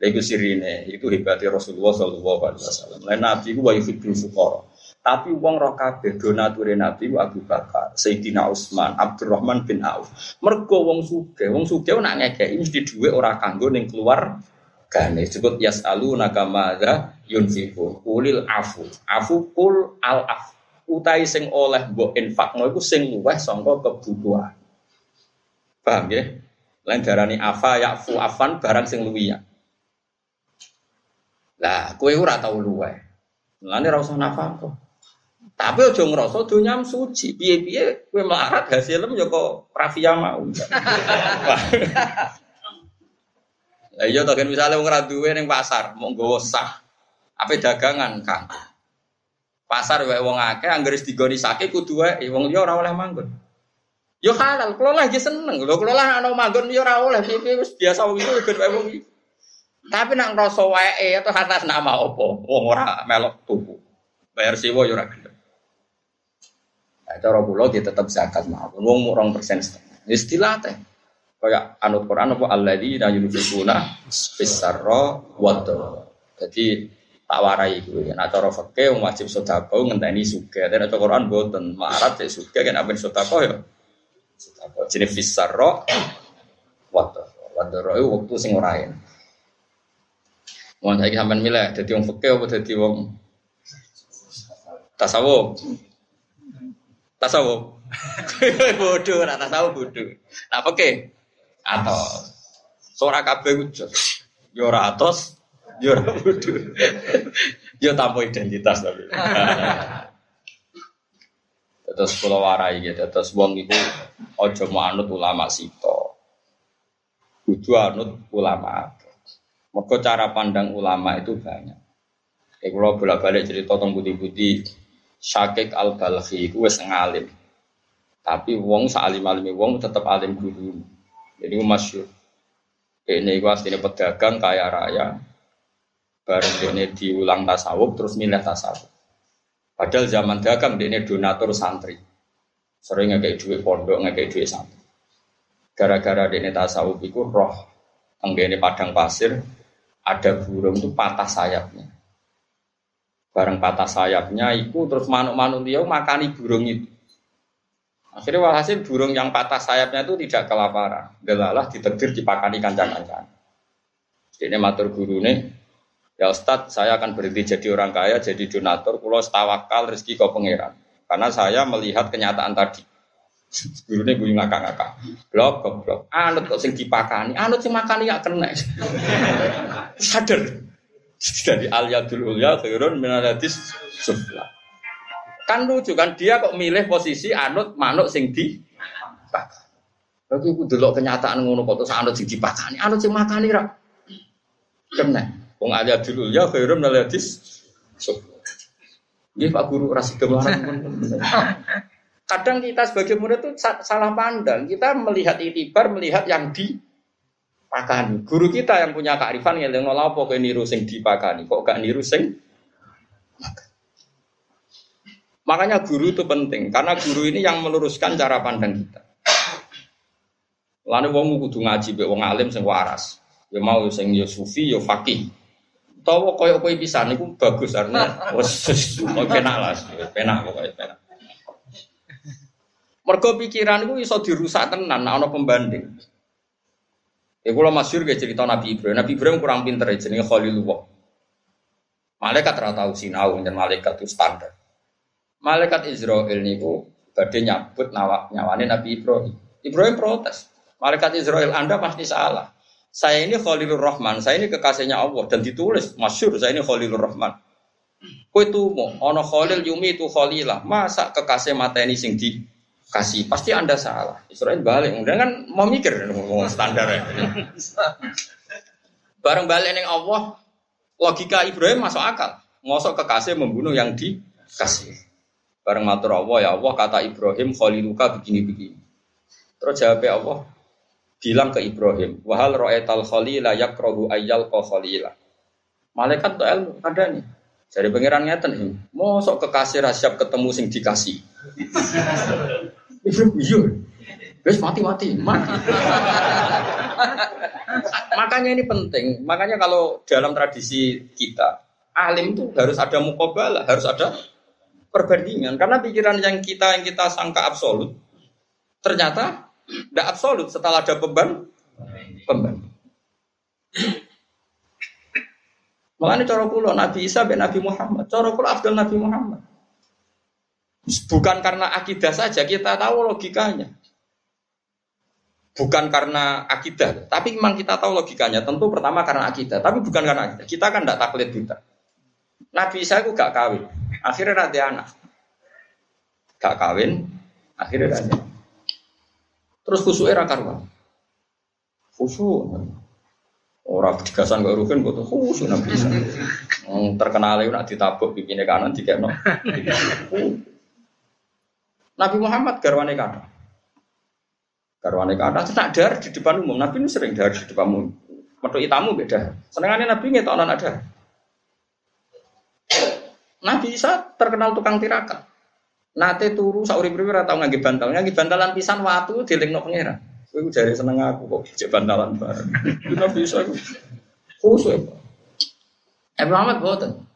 Lha iku sirine, itu hebatnya Rasulullah sallallahu alaihi wasallam. Lain Nabi ku wa yuhibbul fuqara. Tapi wong roh kabeh donature Nabi ku Abu Bakar, Sayyidina Utsman, Abdurrahman bin Auf. Mergo wong sugih, wong sugih nak ngekeki mesti dhuwit ora kanggo ning keluar gane disebut yasalu nakamada yunfiqun ulil afu afu kul al af utai sing oleh mbok infakno iku sing luweh sangka kebutuhan paham ya lain darani afa yakfu afan barang sing luwiya. Lah, kue ora tau luwe. Lane ora usah nafkah. Tapi aja ngrasa donya suci. Piye-piye kowe melarat hasilem ya kok rafia mau. Lah iya to kan misale wong ora duwe ning pasar, mau nggawa sah. Apa dagangan, Kang? Pasar wae wong akeh anggere digoni sakit kudu wae wong liya ora oleh manggon. Yo halal, kalau lagi seneng. Lho kalau lah ana manggon yo ora oleh piye wis biasa wong itu ben wong iki. Tapi nak ngrasa wae atau atas nama opo, wong ora melok tuku. Bayar sewa yo ora gelem. Nah, cara kula dia tetap zakat mawon. Wong murong persen setengah. Istilah teh. Kayak anut Quran apa alladzina yunfiquna bisarra wadra. Jadi tak warai ya. Nah cara fikih wajib sedekah ngenteni sugih. Nek cara Quran boten marat cek sugih kan apa sedekah ya. Jenis fisarro, wadah. Wadah itu waktu sing ora Wong saiki sampean milih dadi wong fikih apa dadi wong tasawuf? Tasawuf. bodoh, ora tasawuf bodoh. Nah fikih atau suara kabeh ujug. Yo ora atos, yo ora bodoh. Yo tanpa identitas tapi. Terus kula warai gitu, terus wong aja mau anut ulama sito. Kudu anut ulama. Mergo cara pandang ulama itu banyak. Kalau bolak-balik cerita tentang budi-budi Syakik al-Balkhi itu wes ngalim. Tapi wong salim alimi wong tetap alim guru. Jadi masyur. Ini gue aslinya pedagang kaya raya. Bareng ini diulang tasawuf terus milih tasawuf. Padahal zaman dagang ini donatur santri. Sering kayak duit pondok, kayak duit santri. Gara-gara ini tasawuf itu roh. Ini padang pasir, ada burung itu patah sayapnya. Bareng patah sayapnya itu terus manuk-manuk dia makani burung itu. Akhirnya walhasil burung yang patah sayapnya itu tidak kelaparan. Delalah ditegur dipakani kancang-kancang. Ini matur guru nih, ya Ustadz saya akan berhenti jadi orang kaya, jadi donatur, pulau setawakal rezeki kau pangeran. Karena saya melihat kenyataan tadi. Guru ini gue ngakak-ngakak. Blok, blok. Anut kok sing dipakani, anut sing makani ya kena. Sadar. Jadi al yadul ulya khairun min hadis sufla. Kan lucu kan dia kok milih posisi anut manuk sing di Lagi aku delok kenyataan ngono kok terus anut sing dipakani, anut sing makani ra. Kena. Wong al yadul ulya khairun min hadis sufla. Nggih Pak Guru rasi Kadang kita sebagai murid itu salah pandang. Kita melihat itibar, melihat yang dipakani. Guru kita yang punya kearifan yang ngolah apa ke niru sing dipakani, kok gak niru sing Makanya guru itu penting karena guru ini yang meluruskan cara pandang kita. Lalu wong kudu ngaji be wong alim sing waras. Ya mau sing ya sufi ya fakih. Tawa koyo kowe pisan niku bagus artinya wis penak lah, penak pokoke penak. Mergo pikiran itu iso dirusak tenan ana pembanding. Ya kula masyhur ge cerita Nabi Ibrahim. Nabi Ibrahim kurang pinter ya jenenge Khalilullah. Malaikat ora tau sinau dan malaikat itu standar. Malaikat Israel niku badhe nyabut nawa nyawane Nabi Ibrahim. Ibrahim protes. Malaikat Israel Anda pasti salah. Saya ini Khalilur Rahman, saya ini kekasihnya Allah dan ditulis masyhur saya ini Khalilur Rahman. Kowe mau ono Khalil Yumi itu Khalilah. Masa kekasih mata ini sing di kasih pasti anda salah. Israel balik. Kemudian kan mau mikir ngomong standar ya. Bareng balik neng Allah logika Ibrahim masuk akal. Ngosok kekasih membunuh yang dikasih. Bareng matur Allah ya Allah kata Ibrahim khaliluka begini-begini. Terus jawabnya Allah bilang ke Ibrahim wahal ro'etal khalila yakrohu ayyal ko khalila. Malaikat tuh ada nih dari pangeran ngeten mosok kekasih rahasia ketemu sing dikasih Iya. Wes mati-mati, mati. Makanya ini penting. Makanya kalau dalam tradisi kita, alim itu harus ada mukobala, harus ada perbandingan. Karena pikiran yang kita yang kita sangka absolut, ternyata tidak absolut setelah ada beban beban. Makanya cara pulau Nabi Isa bin Nabi Muhammad, cara pulau Abdul Nabi Muhammad. Bukan karena akidah saja, kita tahu logikanya. Bukan karena akidah, tapi memang kita tahu logikanya. Tentu pertama karena akidah, tapi bukan karena akidah. Kita kan tidak taklid buta. Nabi Isa itu gak kawin, akhirnya nanti anak. Gak kawin, akhirnya nanti. Terus khusus era karuan. Khusus. Orang digasan gak rugen, gue tuh khusus Nabi Isa. Terkenal itu nak ditabuk bikinnya kanan, tiga no. Nabi Muhammad garwane kata. Garwane kata tidak dar di depan umum. Nabi ini sering dar di depan umum. Metu itamu beda. Senengannya Nabi nggak tahu ada. Nabi Isa terkenal tukang tirakat. Nate turu sauri priwe tau ngangge bantal. Ngangge bantalan pisan watu dilingno pangeran. Kowe jare seneng aku kok cek bantalan bareng. Nabi Isa iku khusus. Eh Muhammad boten.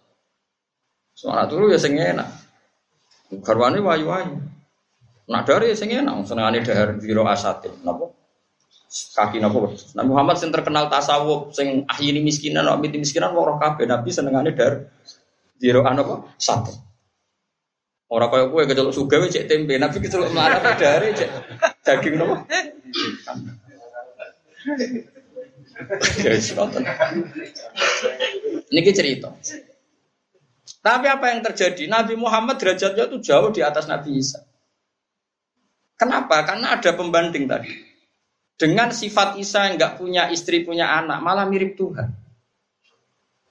Turu ya sing enak. Garwane wayu-wayu. Nak dari sing enak senengane dahar biro asatin, napa? kaki nopo. Nabi Muhammad sing terkenal tasawuf, sing ahyini miskinan, miti miskinan wong roh kabeh. Nabi senengane dar diro apa? Satu. Orang kaya kue kecelok suga cek tempe, Nabi kecelok melarat dari cek daging nopo. Guys, nonton. Ini cerita. Tapi apa yang terjadi? Nabi Muhammad derajatnya itu jauh di atas Nabi Isa. Kenapa? Karena ada pembanding tadi. Dengan sifat Isa yang nggak punya istri, punya anak, malah mirip Tuhan.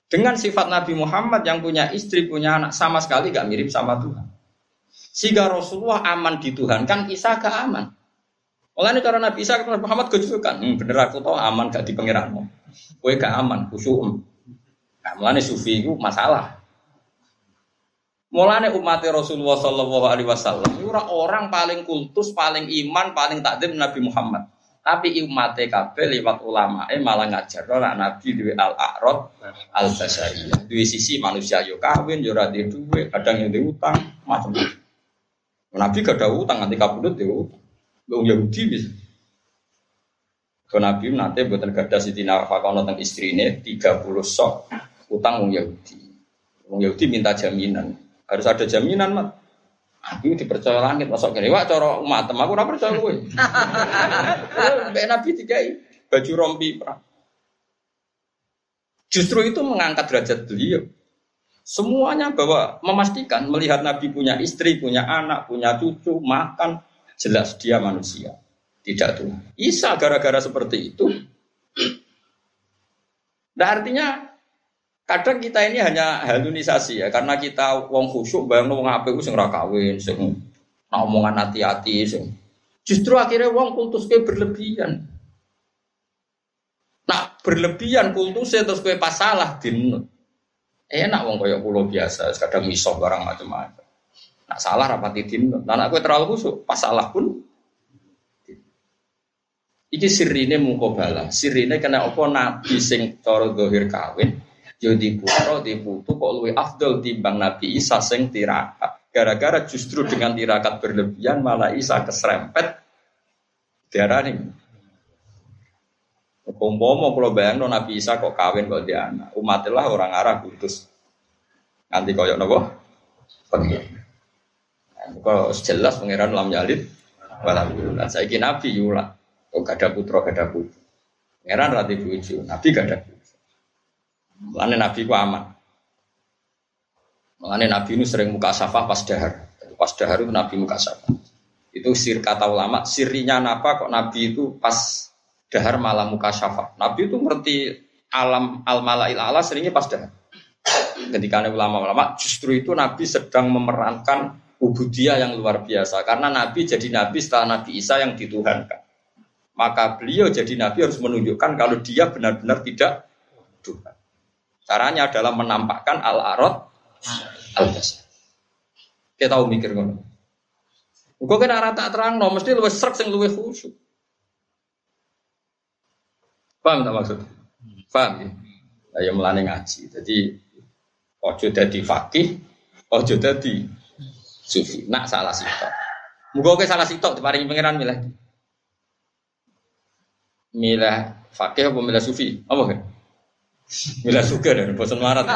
Dengan sifat Nabi Muhammad yang punya istri, punya anak, sama sekali nggak mirip sama Tuhan. Sehingga Rasulullah aman di Tuhan, kan Isa gak aman. Mulanya cara Nabi Isa Nabi Muhammad gue kan, hmm, bener aku tau aman gak di pengiranmu. Gue gak aman, khusyuk. Nah, mulanya sufi itu masalah. Mulanya umat Rasulullah Shallallahu Alaihi Wasallam, orang paling kultus, paling iman, paling takdim Nabi Muhammad. Tapi umat KB lewat ulama, eh malah ngajar orang Nabi di al arad al basariyah. Dua sisi manusia yo kawin, yo radhi duwe, kadang yang diutang, macam-macam. Nabi gak ada utang, nanti kabudut utang. Wong Yahudi bisa. Ke Nabi nanti buatan gada Siti Nafakono tentang istrinya 30 sok utang wong Yahudi. Wong Yahudi minta jaminan. Harus ada jaminan, Mat. Aku dipercaya langit masuk kene. Wah cara umat aku ora percaya kowe. Mbak Nabi dikai baju rompi perang. Justru itu mengangkat derajat beliau. Semuanya bahwa memastikan melihat Nabi punya istri, punya anak, punya cucu, makan, jelas dia manusia, tidak Tuhan. Isa gara-gara seperti itu. Nah artinya kadang kita ini hanya halunisasi ya, karena kita wong khusyuk bayang wong apa itu sing kawin, sing nah omongan hati-hati, sing justru akhirnya wong kultus kayak berlebihan. Nah berlebihan kultusnya terus kayak pasalah dinut enak wong koyok pulau biasa kadang misok barang macam-macam nak salah rapati din. Nah aku terlalu busuk pas salah pun iki sirine mungkobala. Sirine kena apa? Nabi sing cara dohir kawin yo di putu kok luwe afdol timbang nabi Isa sing tirakat. Gara-gara justru dengan tirakat berlebihan malah Isa keserempet nih Umpama kalau bayang Nabi Isa kok kawin kok dia anak, umatilah orang Arab kudus. Nanti koyok nopo? Pengen. Kalau jelas pangeran lam yalid walhamdulillah. Saya ingin Nabi yula. Kok gak ada putra gak ada putri. Pangeran rati buju, Nabi gak ada. Mulane Nabi ku aman. Mulane Nabi ini sering muka safah pas dahar. Pas dahar itu Nabi muka safah. Itu sir kata ulama, sirinya apa kok Nabi itu pas dahar malam muka syafa. Nabi itu ngerti alam al malail ala seringnya pas dahar. Ketika ulama-ulama justru itu Nabi sedang memerankan ubudiyah yang luar biasa karena Nabi jadi Nabi setelah Nabi Isa yang dituhankan. Maka beliau jadi Nabi harus menunjukkan kalau dia benar-benar tidak Tuhan. Caranya adalah menampakkan al-arad al-dasar. Kita tahu mikir ngono. Kok kena rata terang, no, mesti luwes serak sing luwes khusyuk. Paham tak maksud? Paham ya? Ya melani ngaji. Jadi ojo dadi fakih, ojo dadi sufi. Nak salah sitok. Muga oke salah sitok diparingi pangeran milih. Milih fakih apa milih sufi? Apa kan? Milih suka dan bosan marat.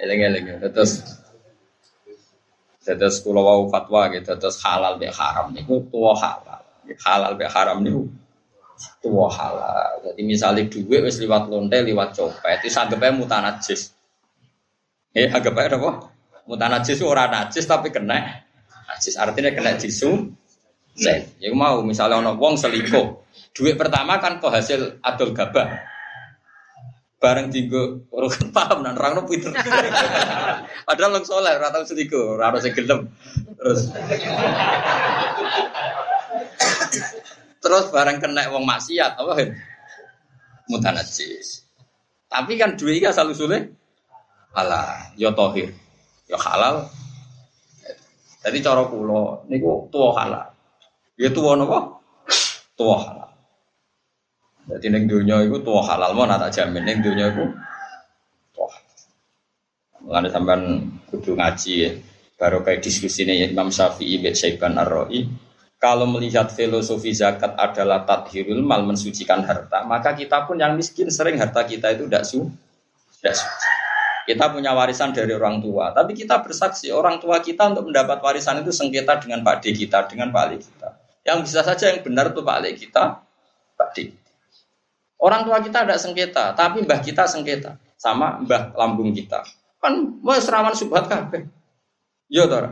Eleng-eleng terus Terus kalau wau fatwa gitu, terus halal be haram niku tua halal. Halal be haram niku tua halal. Jadi misalnya duit wis liwat lonte, liwat copet, itu anggapnya mutanajis. Eh anggapnya apa? Mutanajis orang najis tapi kena najis. Artinya kena jisu. Sen. Ya mau misalnya ono wong selingkuh. Duit pertama kan kok hasil adol gabah bareng tinggu urut paham dan orang pinter. Padahal orang soleh, rata tahu sedikit, rata sing Terus terus bareng kena wong maksiat apa? Mutanajis. Tapi kan dua ini asal usulnya halal, yo ya tohir, ya halal. Jadi cara kulo niku tua halal. Ya tua nopo? Tua halal. Jadi neng dunia itu tua halal mau tak jamin dunia itu tua. Mengenai sampean kudu ngaji ya. baru kayak diskusi ini Imam Syafi'i bin Syaiban Ar-Ra'i kalau melihat filosofi zakat adalah tathirul mal mensucikan harta maka kita pun yang miskin sering harta kita itu tidak su suci kita punya warisan dari orang tua tapi kita bersaksi orang tua kita untuk mendapat warisan itu sengketa dengan Pak D kita dengan Pak Ali kita. Yang bisa saja yang benar itu Pak Ali kita Pak D. Orang tua kita ada sengketa tapi mbah kita sengketa sama mbah lambung kita. Kan mau serawan subhat kabeh. Iya tora.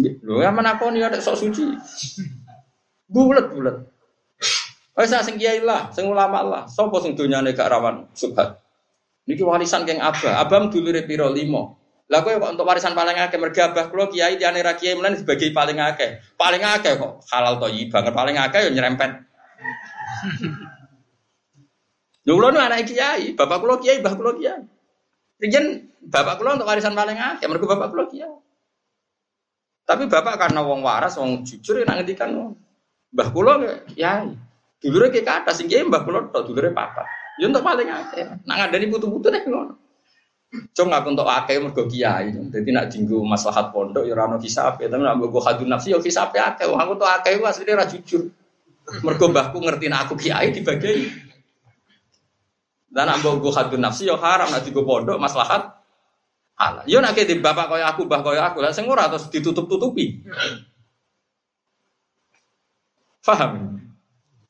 Lho ya menakoni ada sok suci. Bulat bulat. Wes sing kiai lah, sing ulama lah. Sopo sing donyane gak rawan subhat. Niki warisan keng abah. Abam dulure piro limo. Kowe kok untuk warisan paling akeh mergo abah kiai tiane ra kiai mlen sebagai paling akeh. Paling akeh kok halal thayyib banget paling akeh yo nyerempet. Lho kula anak kiai, bapak kula kiai, mbah kula kiai. Riyen bapak kula untuk warisan paling akeh, mergo bapak kula kiai. Tapi bapak karena wong waras, wong jujur ya ngendikan mbah kula ya dulure ke kata sing kiai mbah kula tok dulure papa. Ya untuk paling akeh. Nak ngandani putu-putu nek ngono. Cung aku untuk akeh mergo kiai. Dadi nak dinggo maslahat pondok ya ora ono hisab, tapi nak mbok hadun nafsi ya hisab akeh. Wong aku untuk akeh ku asline ora jujur. Mergo mbahku ngerti aku kiai dibagi. Dan nak mbok hadun nafsi yo haram nanti gue pondok maslahat halal. Yo nak di bapak kaya aku, bah kaya aku, lah sing ora terus ditutup-tutupi. Paham?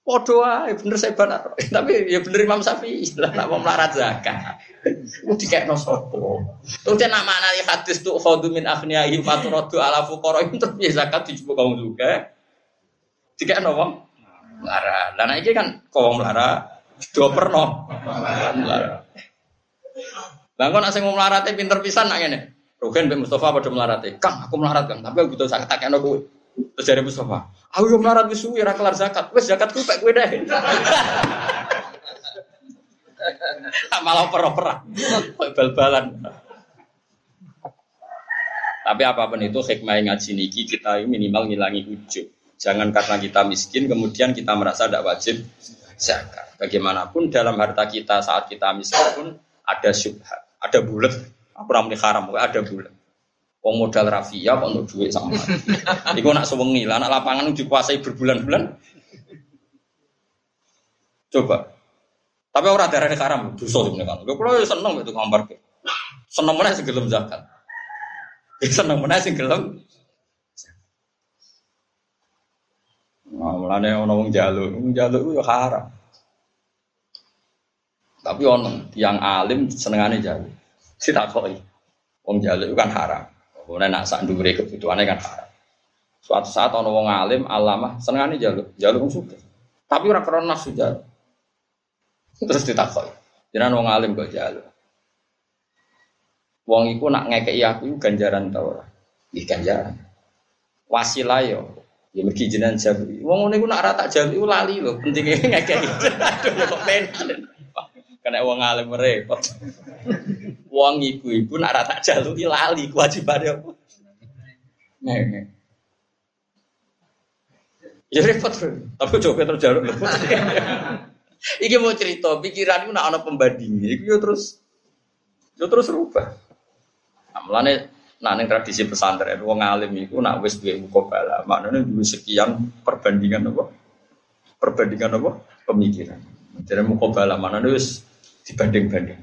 Podo ae bener benar. Tapi ya bener Imam Syafi'i lah nak mau melarat zakat. Ku dikekno sapa? Terus nak maknane hadis tuh khadu min aghniyahim faturadu ala fuqara terus ya zakat dijupuk kaum juga. Dikekno wong melarat. Lah iki kan kaum melarat Dua perno. Bang nak sing melarat pinter pisan nak ngene. Rugen Mbak Mustafa pada melarat Kang, aku melarat Kang, tapi aku butuh zakat tak kena kowe. Terus dari Mustafa, aku yo melarat wis suwi ora kelar zakat. Wis zakat ku pek kowe deh. Malah per-peran. Bal-balan. Tapi apa pun itu hikmah ngaji niki kita minimal ngilangi ujub. Jangan karena kita miskin kemudian kita merasa tidak wajib zakat. Bagaimanapun dalam harta kita saat kita miskin pun ada syubhat, ada bulat. Aku ramai haram, ada bulat. Wong modal rafia kok untuk duit sama. Iku nak sewengi lah, anak lapangan dikuasai berbulan-bulan. Coba. Tapi orang darah haram, dosa sebenarnya kan. Kalau seneng itu gambar ke. Seneng mana sih gelem zakat. Seneng mana sih gelem. Nah, mulane ono wong jaluk, wong jaluk itu haram. Tapi ono yang alim senengane jalu. Sitakoi. Wong jalu itu kan haram. Kemudian nak sak ndure kebutuhannya kan haram. Suatu saat ono wong alim alama senengane jalu. Jalu wong suka. Tapi ora krana nafsu jalu. Terus ditakoi. Jangan wong alim kok jalu. Wong iku nak ngekeki aku ganjaran ta ora? Iki ganjaran. Wasilah yo. Ya mergi jenengan jalu. Wong ngene iku nak ora tak jalu lali lho. Pentinge ngekeki. Aduh kok penan. Kena uang alim repot. Uang ibu-ibu nak rata jaluki lali kewajibannya apa? Nih, Ya repot, tapi coba terus jaluk repot. Iki mau cerita, pikiran itu nak ada pembandingnya, itu ya terus, ya terus rubah. Nah, melane nah neng tradisi pesantren, wong alim itu nak wis duwe mukobala, maknanya dua sekian perbandingan apa? Perbandingan apa? Pemikiran. Jadi mukobala mana wis dibanding-banding.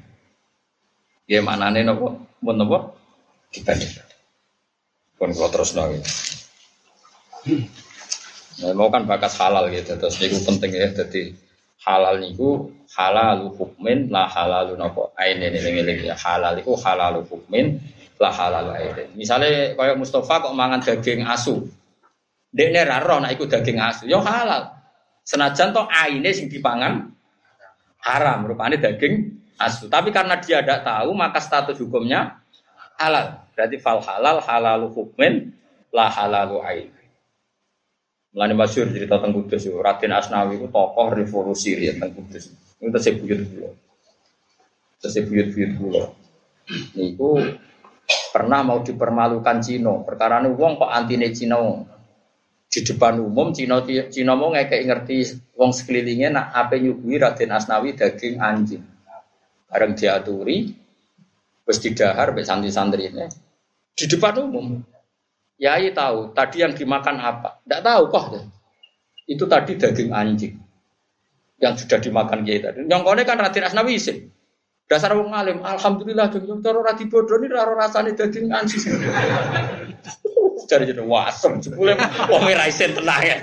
Ya nih nopo, mau nopo dibanding. Pun kalau terus nol. Nah, mau kan bakas halal gitu, terus itu penting ya. Jadi halal niku halal hukmin lah halal nopo ain ini ini ya halal itu halal hukmin lah halal ain. Misalnya kayak Mustafa kok mangan daging asu, dia raro nak ikut daging asu, yo halal. Senajan toh aine sing dipangan haram, rupanya daging asu. Tapi karena dia tidak tahu, maka status hukumnya halal. Berarti fal halal halalu hukmin la halalu ain. Melani masyur cerita tentang Kudus, Raden Asnawi itu tokoh revolusi ya tentang Kudus. Itu saya buyut dulu. Saya buyut buyut dulu. Niku pernah mau dipermalukan Cino. Perkara ini wong kok antine Cino di depan umum Cina Cina mau ngekek ngerti wong sekelilingnya nak apa nyuguhi Raden Asnawi daging anjing bareng diaturi terus didahar be santri-santri ini di depan umum. Yai tahu tadi yang dimakan apa? Tidak tahu kok. Itu tadi daging anjing yang sudah dimakan kiai tadi. Yang kone kan radin asnawi isim. Dasar wong alim, alhamdulillah jeng jeng cara rati bodoh ini raro rasane daging anjing. Cari jadi wasem, jebule wong ora isen tenang ya.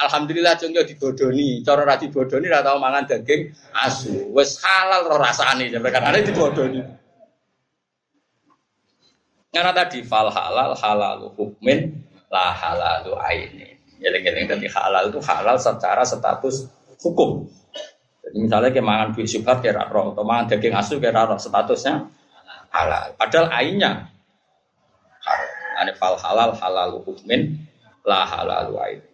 Alhamdulillah jeng yo dibodoni, cara ra dibodoni ra tau mangan daging asu. Wis halal ro rasane kan ada dibodoni. Karena tadi fal halal halalu hukmin la halalu aini. Geleng-geleng tadi halal itu halal secara status hukum. Jadi misalnya kayak mangan duit syubhat kayak roh, atau mangan daging asu kayak roh, statusnya halal. Padahal ainnya halal. fal halal halal hukmin la halalu aini.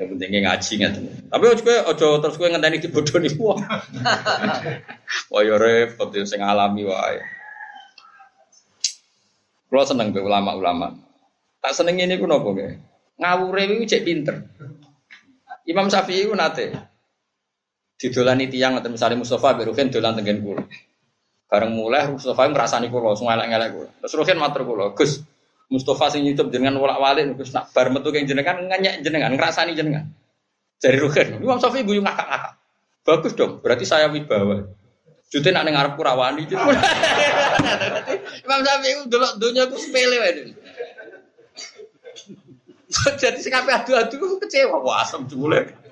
Yang pentingnya ngaji nggak Tapi ojo ojo terus gue ngenteni nih wah. Wah yo repot yo sing alami wae. Kalau seneng be ulama-ulama. Tak seneng ini pun apa nggih? Ngawure iki cek pinter. Imam Syafi'i ku nate didolani tiang atau misalnya Mustafa Berukin dolan tengen kula. Bareng mulai Mustafa ngrasani kula, sing elek-elek kula. Terus Ruhin matur kula, Gus, Mustafa sing nyucup jenengan wolak-walik Gus nak bar metu keng jenengan ngenyek jenengan ngrasani jenengan. Jadi Ruhin, Imam Syafi'i guyu ngakak-ngakak. Bagus dong, berarti saya wibawa. Jute nak ning arepku rawani. Imam Syafi'i delok donya ku sepele wae. Jadi sing adu-adu kecewa, wah asem jule.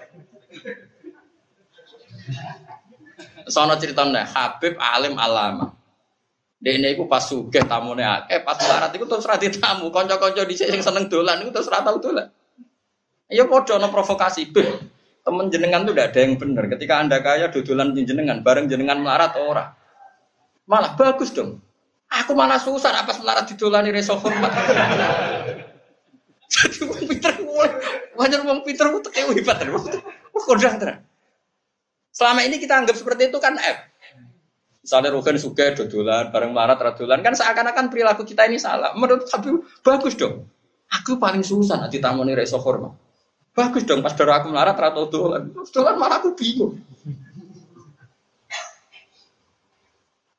Sono ceritanya Habib alim alama. Dene iku pas sugih tamune akeh, pas larat iku terus ra tamu, kanca-kanca dhisik sing seneng dolan iku terus ra tau dolan. Ya padha ana provokasi, Beh. Temen jenengan tuh udah ada yang benar. Ketika anda kaya dodolan jenengan, bareng jenengan melarat ora. Malah bagus dong. Aku malah susah apa melarat didolani reso hormat. Jadi wong pinter wajar wong pinter ku teke hebat terus. Kodang terus. Selama ini kita anggap seperti itu kan F. Misalnya Rugen suka dodolan, bareng melarat dodolan, kan seakan-akan perilaku kita ini salah. Menurut tapi bagus dong. Aku paling susah nanti tamu nih reso hormat. Bagus dong, pas darah aku melarat atau dodolan. Dodolan malah aku bingung.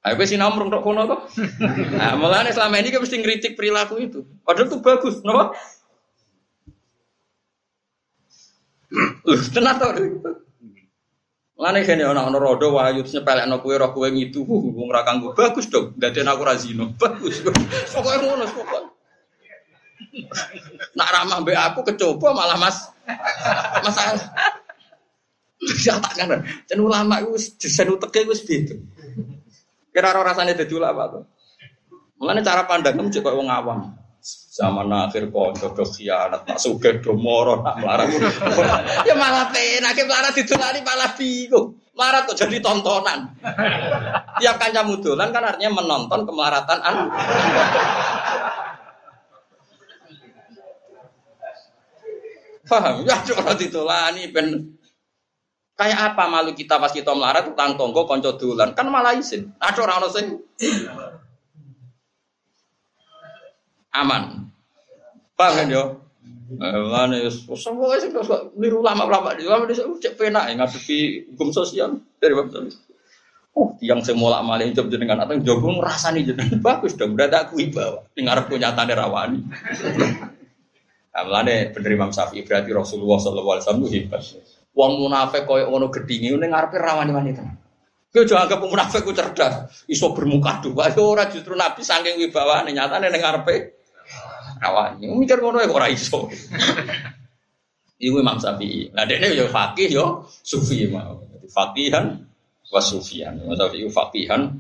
Aku sih nomor untuk kono kok. Nah, mulanya selama ini kita mesti ngeritik perilaku itu. Padahal itu bagus, kenapa? Loh, tenang tau. Lane kene ana ana rodo wayu nyepelekno kowe roh kowe ngidu wong ra kanggo bagus dong. Dadekno aku ra zina. Bagus. Pokoke ngono pokoke. Nak ramah mbek aku kecoba malah Mas masalah. Ya tak kan. Jan ulama iku desain uteke wis beda. Kira ora rasane dadi ulama to. Mulane cara pandangem cek koyo wong awam. Zaman akhir kok do khianat, tak suge do moro, tak melarat. ya malah penak, melarat ditulani malah bingung. Melarat kok jadi tontonan. Tiap kancamu dolan kan artinya menonton kemelaratan an. Paham? Ya cuma ditulani ben kayak apa malu kita pas kita melarat utang tonggo konco dolan kan malah izin. Ada orang orang sing aman. Paham kan yo? Mulane semua sing kok niru ulama-ulama di ulama desa cek penak ngadepi hukum sosial dari bab Oh, yang mulak malih job jenengan atau jogo ngrasani jenengan bagus dong, udah tak kui bawa. Ning arep punya tanda rawani. Nah, mulane bener Imam Syafi'i berarti Rasulullah sallallahu alaihi wasallam hebat. Wong munafik koyo ngono gedhinge ning ngarepe rawani wanita. Kowe aja anggap munafik ku cerdas, iso bermuka dua. Ora justru Nabi saking wibawane nyatane ning ngarepe rawani. Mikir ngono ya ora iso. Iku Imam Syafi'i. Nah, dekne yo fakih yo sufi mau. Fakihan wa sufian. Imam Syafi'i fakihan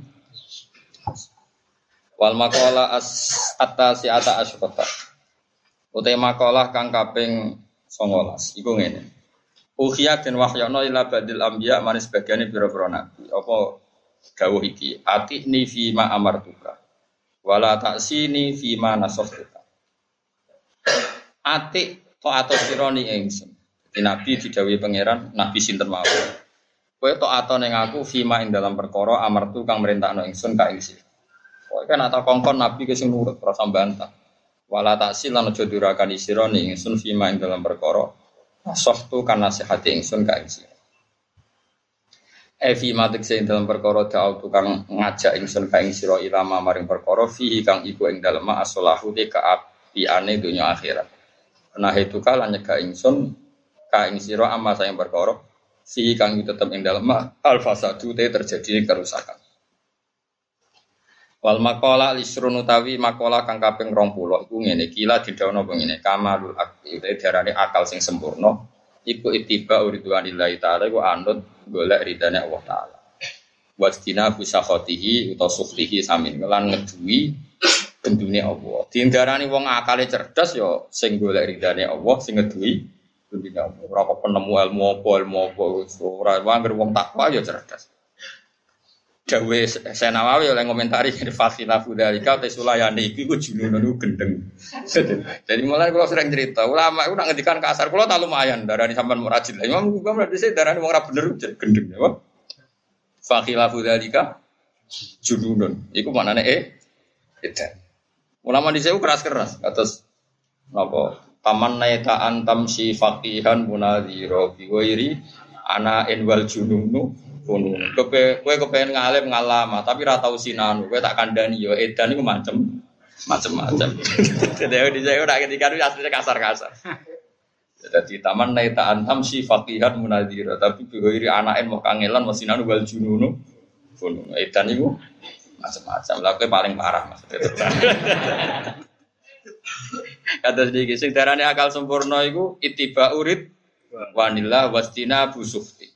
wal maqala as atasi ata asyrata. Utai makalah kang kaping 19. Iku ngene. Ukhya den wahyana ila badil anbiya manis bagiane pira-pira nabi. Apa dawuh iki? Ati ni fi ma amartuka. Wala taksini fi ma nasaftuka. Atik to atau sironi ingsun. Di Nabi didawi pangeran, Nabi sinten mawon. Kowe to atau ning aku fima ing dalam perkara amartu kang merintahno ingsun ka ing sira. Kowe kan atau kongkon Nabi ke sing nurut ora bantah. Wala taksil lan aja durakan sironi ingsun fima ing dalam perkara tu kan nasihati ingsun ka ing sira. Evi matik sing dalam perkara da'au tukang ngajak ingsun ka ing ilama maring perkara fi kang iku ing dalem asolahu te kaapiane dunya akhirat. Nah itu kala nyegah ingsun ka ing sira amma sayang perkara fi kang tetep ing dalem al fasadu te terjadi kerusakan. Wal makola lisrun utawi makola kang kaping 20 iku ngene kila didhawuhna ngene kamalul akli diarani akal sing sempurna iku ittiba uridwanillahi taala iku anut golek ridane Allah taala. Wastina busakhotihi utawa suftihi samin lan ngeduwi gendune Allah. Diindarani wong akale cerdas ya sing golek ridane Allah sing ngeduwi gendune Allah. Ora penemu ilmu apa ilmu apa ora wae wong takwa ya cerdas. Dawe Senawawi oleh komentari di fasila fudalika te sulayani iki ku junun nu gendeng. Jadi mulai kalau sering cerita, ulama itu nak ngedikan kasar, kalau tak lumayan darani sampean murajil. Imam gua berarti saya darani wong ora bener gendeng ya. Fakila fudalika junun. Iku maknane eh edan. Ulama di saya keras keras atas apa? Paman naita antam si fakihan munadhiro biwairi ana enwal jununu Kono. Kowe kowe kepengen ngalim ngalama, tapi ra tau sinanu. Kowe tak kandani yo edan iku macem macem-macem. Jadi di saya udah ketika itu aslinya kasar-kasar. Jadi taman naik tak antam si fakihan munadira, tapi bihoiri anakin mau kangelan masih nanu wal jununu. Kono. Edan iku macam-macam. Lah kowe paling parah maksudnya. Kata sedikit, sing darane akal sempurna iku itiba urid wanila wastina busufti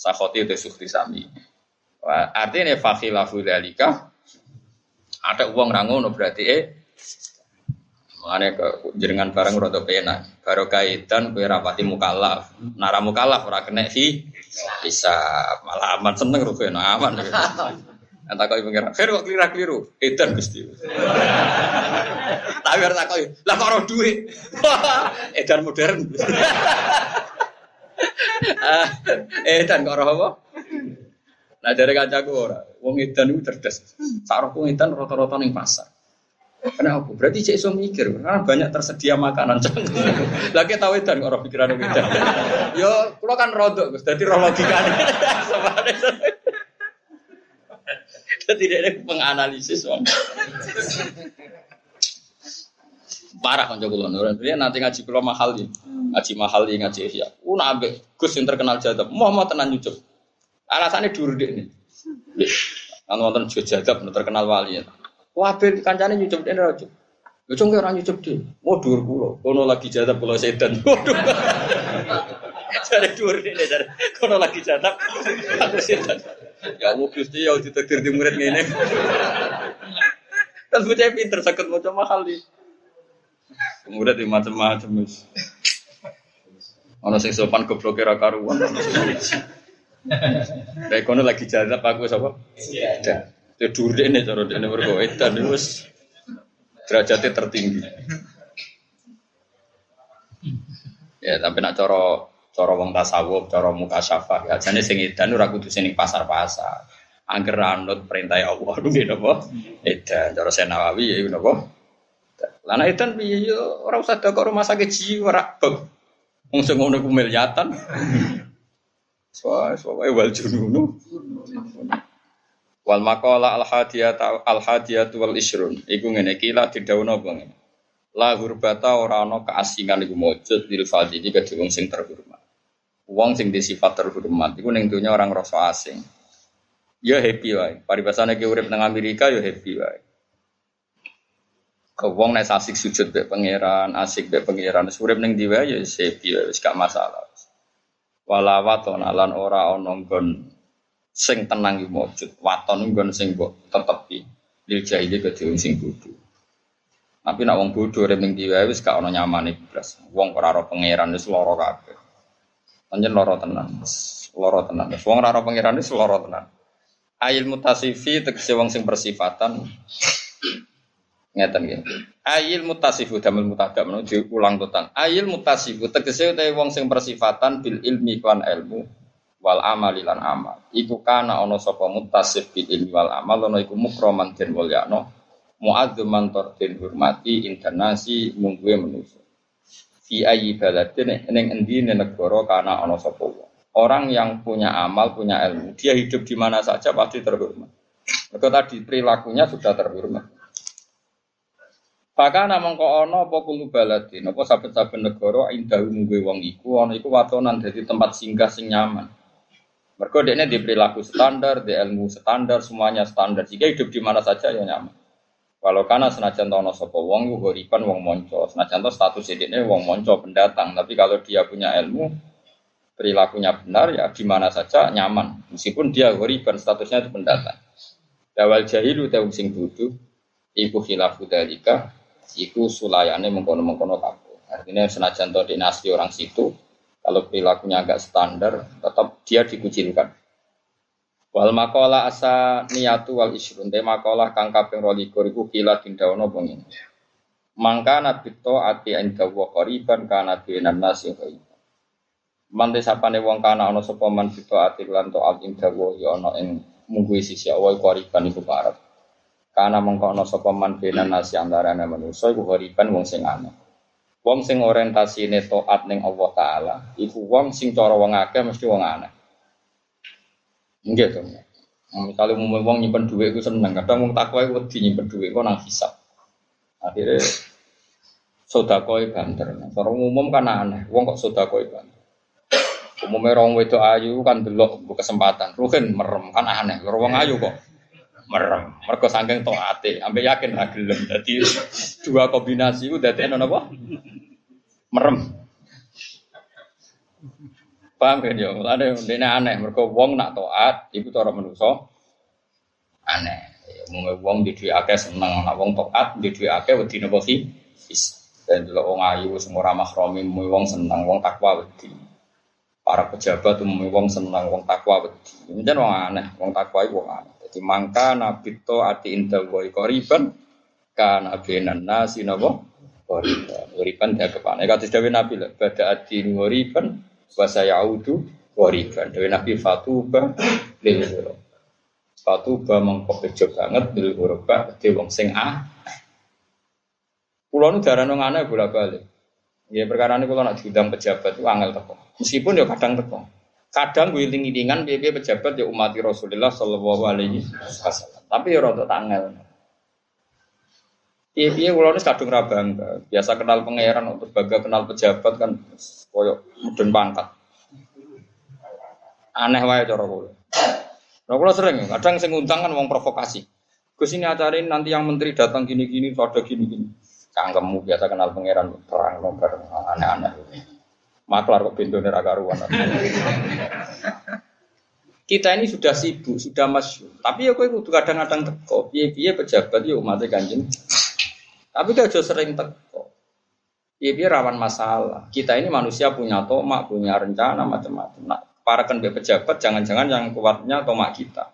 sakhoti itu sukti sami. Artinya fakhilafu dalika ada uang rangono berarti eh Mengenai ke jenengan barang rodo pena, baru kaitan kue rapati mukalaf, nara mukalaf ora kena bisa malah aman seneng rugi aman. Entah kau pengen, fer kok keliru keliru, edan gusti. Tapi harus takoi, lah kok roh duit, edan modern. eh dan kok apa? Nah dari kancaku ora, wong edan itu cerdas. Sarok wong edan rata-rata ning pasar. Kenapa? Berarti cek iso mikir, karena banyak tersedia makanan. Lagi tahu edan kok ora pikiran edan. Yo, kula kan rodok Gus, dadi ro logikane. Jadi dia penganalisis wong. Parah kan coba kula. Dia nanti ngaji kula mahal nih. Ngaji mahal nih ngaji ya. Uh nabe Gus yang terkenal jadab. Mau tenan nyucup. Alasannya dulu deh nih. Kan wonten jadab terkenal wali ya. Wah, ben kancane nyucup dene ra cukup. Yo cong ora nyucup deh. Mau dhuwur kula. Kono lagi jadab kula sedan. Waduh. Cari dhuwur dene. Kono lagi jadab aku sedan. Ya mau Gusti ya ditakdir di murid ngene. Kan bocah pinter sakit maca mahal nih. Murid di macam-macam wis. Ono sing sopan goblok kira karuan. Kayak kono lagi jalan aku sapa? Iya. Itu dure nih cara dene mergo edan wis derajatnya tertinggi. Ya, tapi nak cara cara wong tasawuf, muka syafa, ya jane sing edan ora kudu sing pasar-pasar. Angger anut perintah Allah nggih napa? Edan cara Senawawi ya napa? Lana edan piye yo ora usah kok rumah sakit jiwa rak Wong sing ngono ku. Soale soale wal jununu. Wal maqala al hadiyat al hadiyat wal isrun. Iku ngene iki lah didhawuhna apa ngene. La hurbata ora ana keasingan iku mujud lil fadili kedhe wong sing terhormat. Wong sing di sifat terhormat iku ning dunya orang rasa asing. Ya happy wae. Paribasane ki urip nang Amerika ya happy wae. Ke wong nek asik sujud be pangeran, asik be pangeran, urip ning diwa ya sepi wis gak masalah. Walawat lan ora ana nggon sing tenang iki mujud, waton nggon sing mbok tetepi. Lil jahili ke sing bodho. Tapi nak wong bodho urip ning diwa wis gak ana nyamane blas. Wong ora ora pangeran wis lara kabeh. Panjen lara tenan. Lara tenan. Wong ora pangeran wis lara tenan. Ail mutasifi tegese wong sing bersifatan ngeten nggih. Ayil mutasifu damel mutadam no diulang total. Ayil mutasifu tegese utawi wong sing bersifatan bil ilmi kan ilmu wal amali lan amal. Iku kana ana sapa mutasif bil ilmi wal amal ana iku mukroman den mulyano muadzuman den hormati internasi mungguwe manusa. Fi ayi baladin ning endi negara kana ana sapa. Orang yang punya amal, punya ilmu, dia hidup di mana saja pasti terhormat. Mereka tadi perilakunya sudah terhormat. Bahkan namang kok ono apa kulo baladin, apa saben-saben negara indah mungwe wong iku ono iku watonan dadi tempat singgah sing nyaman. Mereka dia di perilaku standar, di ilmu standar, semuanya standar. Jika hidup di mana saja ya nyaman. Kalau karena senajan tono sopo wong, horipan wong monco. Senajan tono status ini wong monco pendatang. Tapi kalau dia punya ilmu, perilakunya benar ya di mana saja nyaman. Meskipun dia horipan statusnya itu pendatang. Dawal jahilu tewung sing dudu, iku khilafu dalika, iku sulayane mengkono-mengkono kabeh. Artinya senajan tono dinasti orang situ, kalau perilakunya agak standar, tetap dia dikucilkan. Wal makola asa niatu wal isrun te makola kang kaping 22 iku kila dindawono bengi. Mangka nabi to ati inda wa qariban kana binan nasi qariban. Mante sapane wong kana ana sapa man bito ati lan to ati inda wa ya ana ing munggu sisi awal qariban iku parep. Kana mengko ana sapa man binan nasi antarane manusa iku qariban wong sing aneh. Wong sing orientasine taat ning Allah taala iku wong sing cara wong akeh mesti wong aneh. Enggak tuh. Misalnya mau wong nyimpen duit itu seneng, kadang wong takwa itu wedi nyimpen duit kok nang hisap. Akhirnya sodakoi banter. Orang umum kan aneh, wong kok sodakoi banter. Umumnya orang itu ayu kan delok kesempatan, rugen merem kan aneh. Orang ayu kok merem. Mereka sangking ate, sampai yakin ra gelem. Jadi dua kombinasi itu dadi apa? Merem. Paham kan ya? Mulane ini aneh, mereka wong nak taat, itu cara manusa aneh. Mau wong di akeh seneng, nak wong taat di akeh wedi napa sih? Dan dulu wong ayu ramah romi, mau wong seneng, wong takwa wedi. Para pejabat mau wong seneng, wong takwa wedi. Ini wong aneh, wong takwa itu wong aneh. Jadi mangka nabi to ati indah woi koriban, kan abenan nasi nabo koriban. Koriban dia kepana. Kata Nabi Nabi lah, pada ati koriban, Wasa yaudu wariban. Dari Nabi Fatuba lil huruf. Fatuba mengkopejo banget lil huruf di wong sing ah. Kulo nu darah nong aneh bola balik. Ya perkara ini kalau nak diundang pejabat itu angel teko. Meskipun ya kadang teko. Kadang gue iling ilingan biaya pejabat ya umat Rasulullah Shallallahu Alaihi Wasallam. Tapi ya rada tangel. Iya iya kalau ini kadung rabangga. Biasa kenal pangeran untuk baga kenal pejabat kan koyok mudun pangkat. Aneh wae cara kula. Nah, kula sering kadang sing ngundang kan wong provokasi. Gus ini acara ini nanti yang menteri datang gini-gini, ada gini-gini. Cangkemmu biasa kenal pangeran perang nomor aneh-aneh. Maklar kok pintu karuan. Kita ini sudah sibuk, sudah masuk. Tapi ya itu kadang-kadang teko. Piye-piye pejabat ya umatnya kanjeng. Tapi kalau sering teko. Ya dia rawan masalah. Kita ini manusia punya tomak, punya rencana macam-macam. Nah, para kan pejabat jangan-jangan yang kuatnya tomak kita.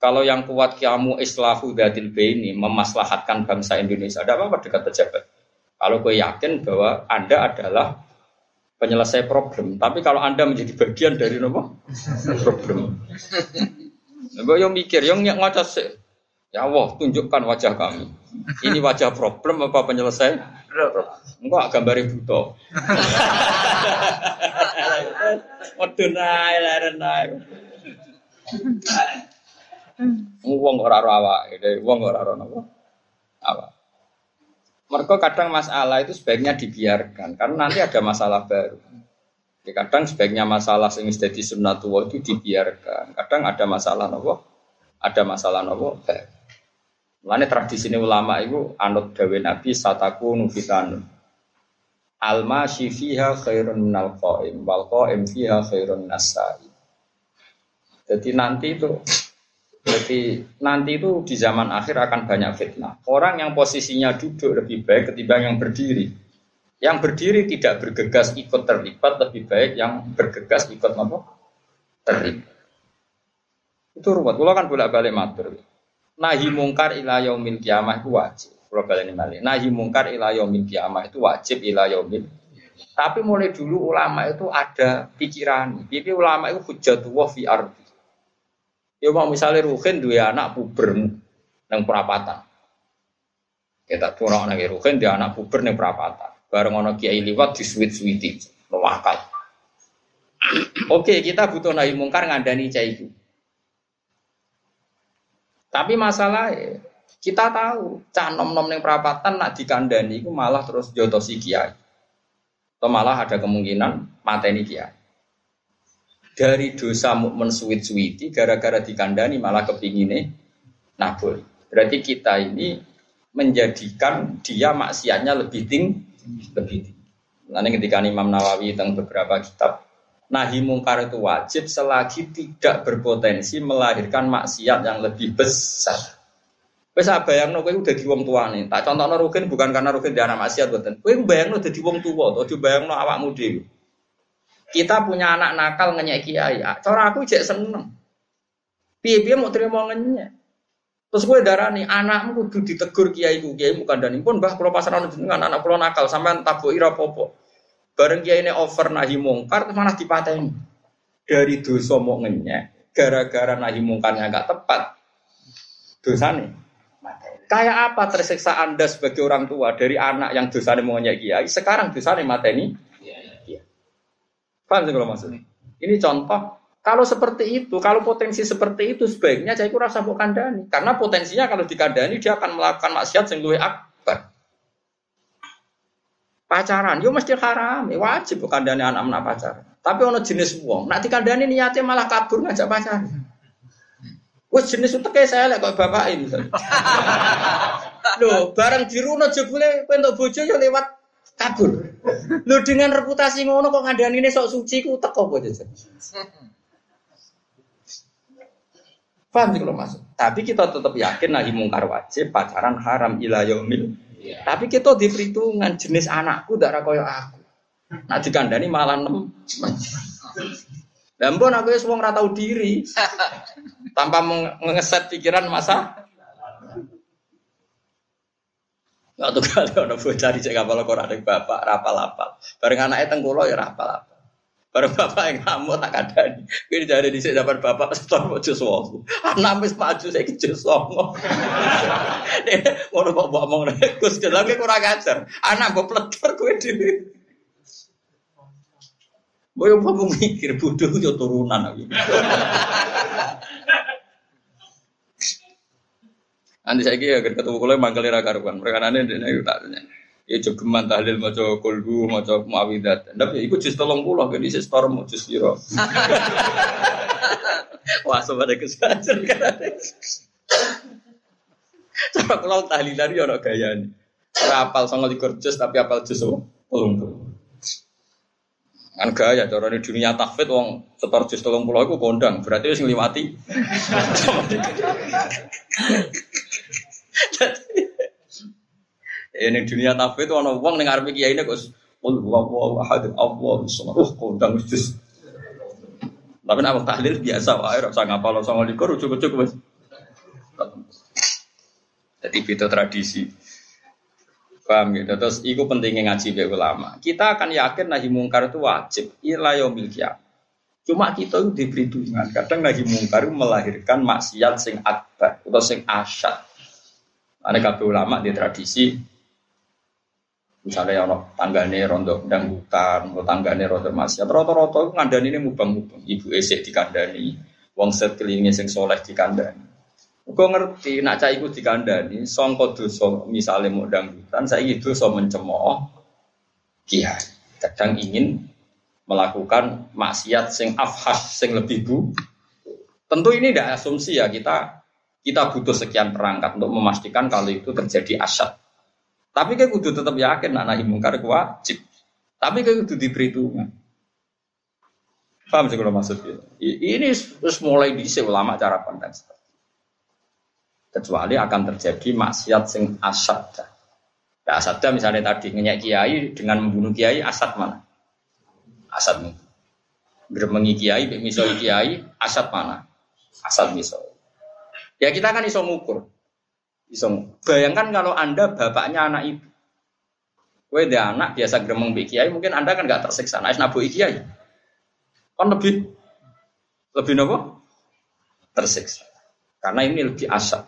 Kalau yang kuat kamu islahu dadil ini memaslahatkan bangsa Indonesia, ada apa-apa dekat pejabat. Kalau gue yakin bahwa Anda adalah penyelesai problem, tapi kalau Anda menjadi bagian dari nopo problem. Gue yang mikir, yang ngocok sih, ya Allah tunjukkan wajah kami. Ini wajah problem apa penyelesai? Enggak gambar buto. Waduh naik leren naik. Wong ora ora awake, wong ora ora napa? Apa? Mereka kadang masalah itu sebaiknya dibiarkan karena nanti ada masalah baru. Ya, kadang sebaiknya masalah sing jadi sunnatullah itu dibiarkan. Kadang ada masalah nopo, ada masalah nopo baru. Mulane tradisi ini ulama itu anut dawe Nabi sataku nufitanun. Alma fiha khairun minal qaim wal qaim fiha khairun nasai. Jadi nanti itu jadi nanti itu di zaman akhir akan banyak fitnah. Orang yang posisinya duduk lebih baik ketimbang yang berdiri. Yang berdiri tidak bergegas ikut terlibat lebih baik yang bergegas ikut apa? Terlibat. Itu ruwet. Kalau kan bolak-balik matur nahi mungkar ila yaumil kiamah itu wajib. Kalau kalian ini nahi mungkar ila yaumil kiamah itu wajib ila yaumil. Tapi mulai dulu ulama itu ada pikiran. Jadi ulama itu hujatullah fi ardi. Ya mau misalnya Ruhin dua anak puber nang perapatan. Kita tuh orang lagi Ruhin dia anak puber nang perapatan. Bareng ono kiai liwat di sweet sweetie, wakal. Oke, kita butuh nahi mungkar ngandani cah itu. Tapi masalah kita tahu cah nom nom yang perapatan nak dikandani itu malah terus jotosi kiai. Atau malah ada kemungkinan mateni kiai. Dari dosa mukmin suwit-suwiti gara-gara dikandani malah kepingine nabul. Berarti kita ini menjadikan dia maksiatnya lebih tinggi, lebih tinggi. Nanti ketika Imam Nawawi tentang beberapa kitab nahi mungkar itu wajib selagi tidak berpotensi melahirkan maksiat yang lebih besar. Wes bayangno kowe udah di wong tuane. Tak contohno rugen bukan karena rugen dia anak maksiat boten. Kowe bayangno dadi wong tua, aja bayangno awakmu dhewe. Kita punya anak nakal ngenyek kiai. Ah, cara aku cek seneng. Piye-piye mau terima ngenyek. Terus gue darah nih anakmu kudu ditegur kiai ku kiai bukan dan pun bah kalau pasaran dengan anak kalau nakal sampai tabu ira popo. Bareng kiai ini over nahi mungkar malah dipateni. Dari dosa mau ngenyek, gara-gara nahi mungkarnya gak tepat. Dosa nih. Kayak apa tersiksa Anda sebagai orang tua dari anak yang dosa mau ngenyek kiai, sekarang dosa nih mateni. Iya. iya. Paham sih kalau maksudnya? Ini contoh kalau seperti itu, kalau potensi seperti itu sebaiknya saya kurang sabuk kandani. Karena potensinya kalau dikandani dia akan melakukan maksiat yang lebih akbar pacaran, yo mesti haram, ya wajib bukan dani anak-anak pacaran. Tapi ono jenis wong, nanti kandani niatnya malah kabur ngajak pacaran. Wes jenis kayak saya lah kok bapak ini. Loh, bareng diruno jebule kowe entuk bojo yo lewat kabur. Lo dengan reputasi ngono kok ngandani ini sok suci ku teko apa jajan. Paham sih kalau masuk. Tapi kita tetap yakin nahi mungkar wajib, pacaran haram ila yaumil Ya. Tapi kita di perhitungan jenis anakku darah koyo aku. Nah dikandani malah nem. Dan pun aku semua tahu diri tanpa mengeset pikiran masa. Waktu kali ada bocah di cek kapal ada bapak rapal rapal. Bareng anaknya tengkulo ya rapal rapal. Bareng bapak yang kamu tak ada nih. Gue jadi di sini dapat bapak setor jus wong. Anak wis maju saya jus wong. Mau bawa bawa ngomong gus jalan gue kurang ajar. Anak gue peletor gue di. Boyo mau mikir bodoh yo turunan aku. Nanti saya kira ketemu kulo mangkel ra karuan. Mereka nane dene tak tanya ya jogeman tahlil maca kulhu maca muawidat tapi iku jus 30 kan isi store mau jus piro wah sobat kesajar kan Coba kalau tahlilan ya ono gayane. Ora sama di jus tapi apal jus 30. Kan gaya cara di dunia takfid wong setor jus 30 iku kondang, berarti wis ngliwati. ini dunia tafsir itu orang uang dengar pikir ini kok Qul huwallahu ahad Allahu samad. Oh, kondang wis. Tapi nak tahlil biasa wae ora usah ngapal sama likur cukup-cukup wis. Jadi itu tradisi. Paham gitu. Terus itu pentingnya ngaji be ulama. Kita akan yakin nahi mungkar itu wajib. Ila yaumil Cuma kita itu diberi tungan. Kadang nahi mungkar itu melahirkan maksiat sing akbar atau sing asyad. Ada kabeh ulama di tradisi Misalnya ono tanggane rondo dangdutan, atau tanggane rondo maksiat. Roto-roto ngandani ini mubang-mubang. Ibu esek dikandani, wong sekelilingnya sing soleh dikandani. Gue ngerti, nak cah iku dikandani, songko dosa misalnya mau dangdutan, saya itu so mencemooh kiai. Kadang ingin melakukan maksiat sing afhas, sing lebih bu. Tentu ini tidak asumsi ya kita kita butuh sekian perangkat untuk memastikan kalau itu terjadi asyad. Tapi kayak kudu tetap yakin anak mungkar wajib. Tapi kayak kudu diberi tungan. Paham sih kalau maksudnya? Ini terus mulai di ulama cara pandang seperti kecuali akan terjadi maksiat sing asad. Ya asad misalnya tadi ngenyak kiai dengan membunuh kiai asad mana? Asad Geremengi kiai, misalnya kiai, asad mana? Asad misalnya. Ya kita kan iso ngukur. Isong. Bayangkan kalau Anda bapaknya anak ibu. Kue dia anak biasa gremeng bi kiai, mungkin Anda kan nggak tersiksa. Nah, nabu kiai. Kan lebih lebih nopo? Tersiksa. Karena ini lebih asal.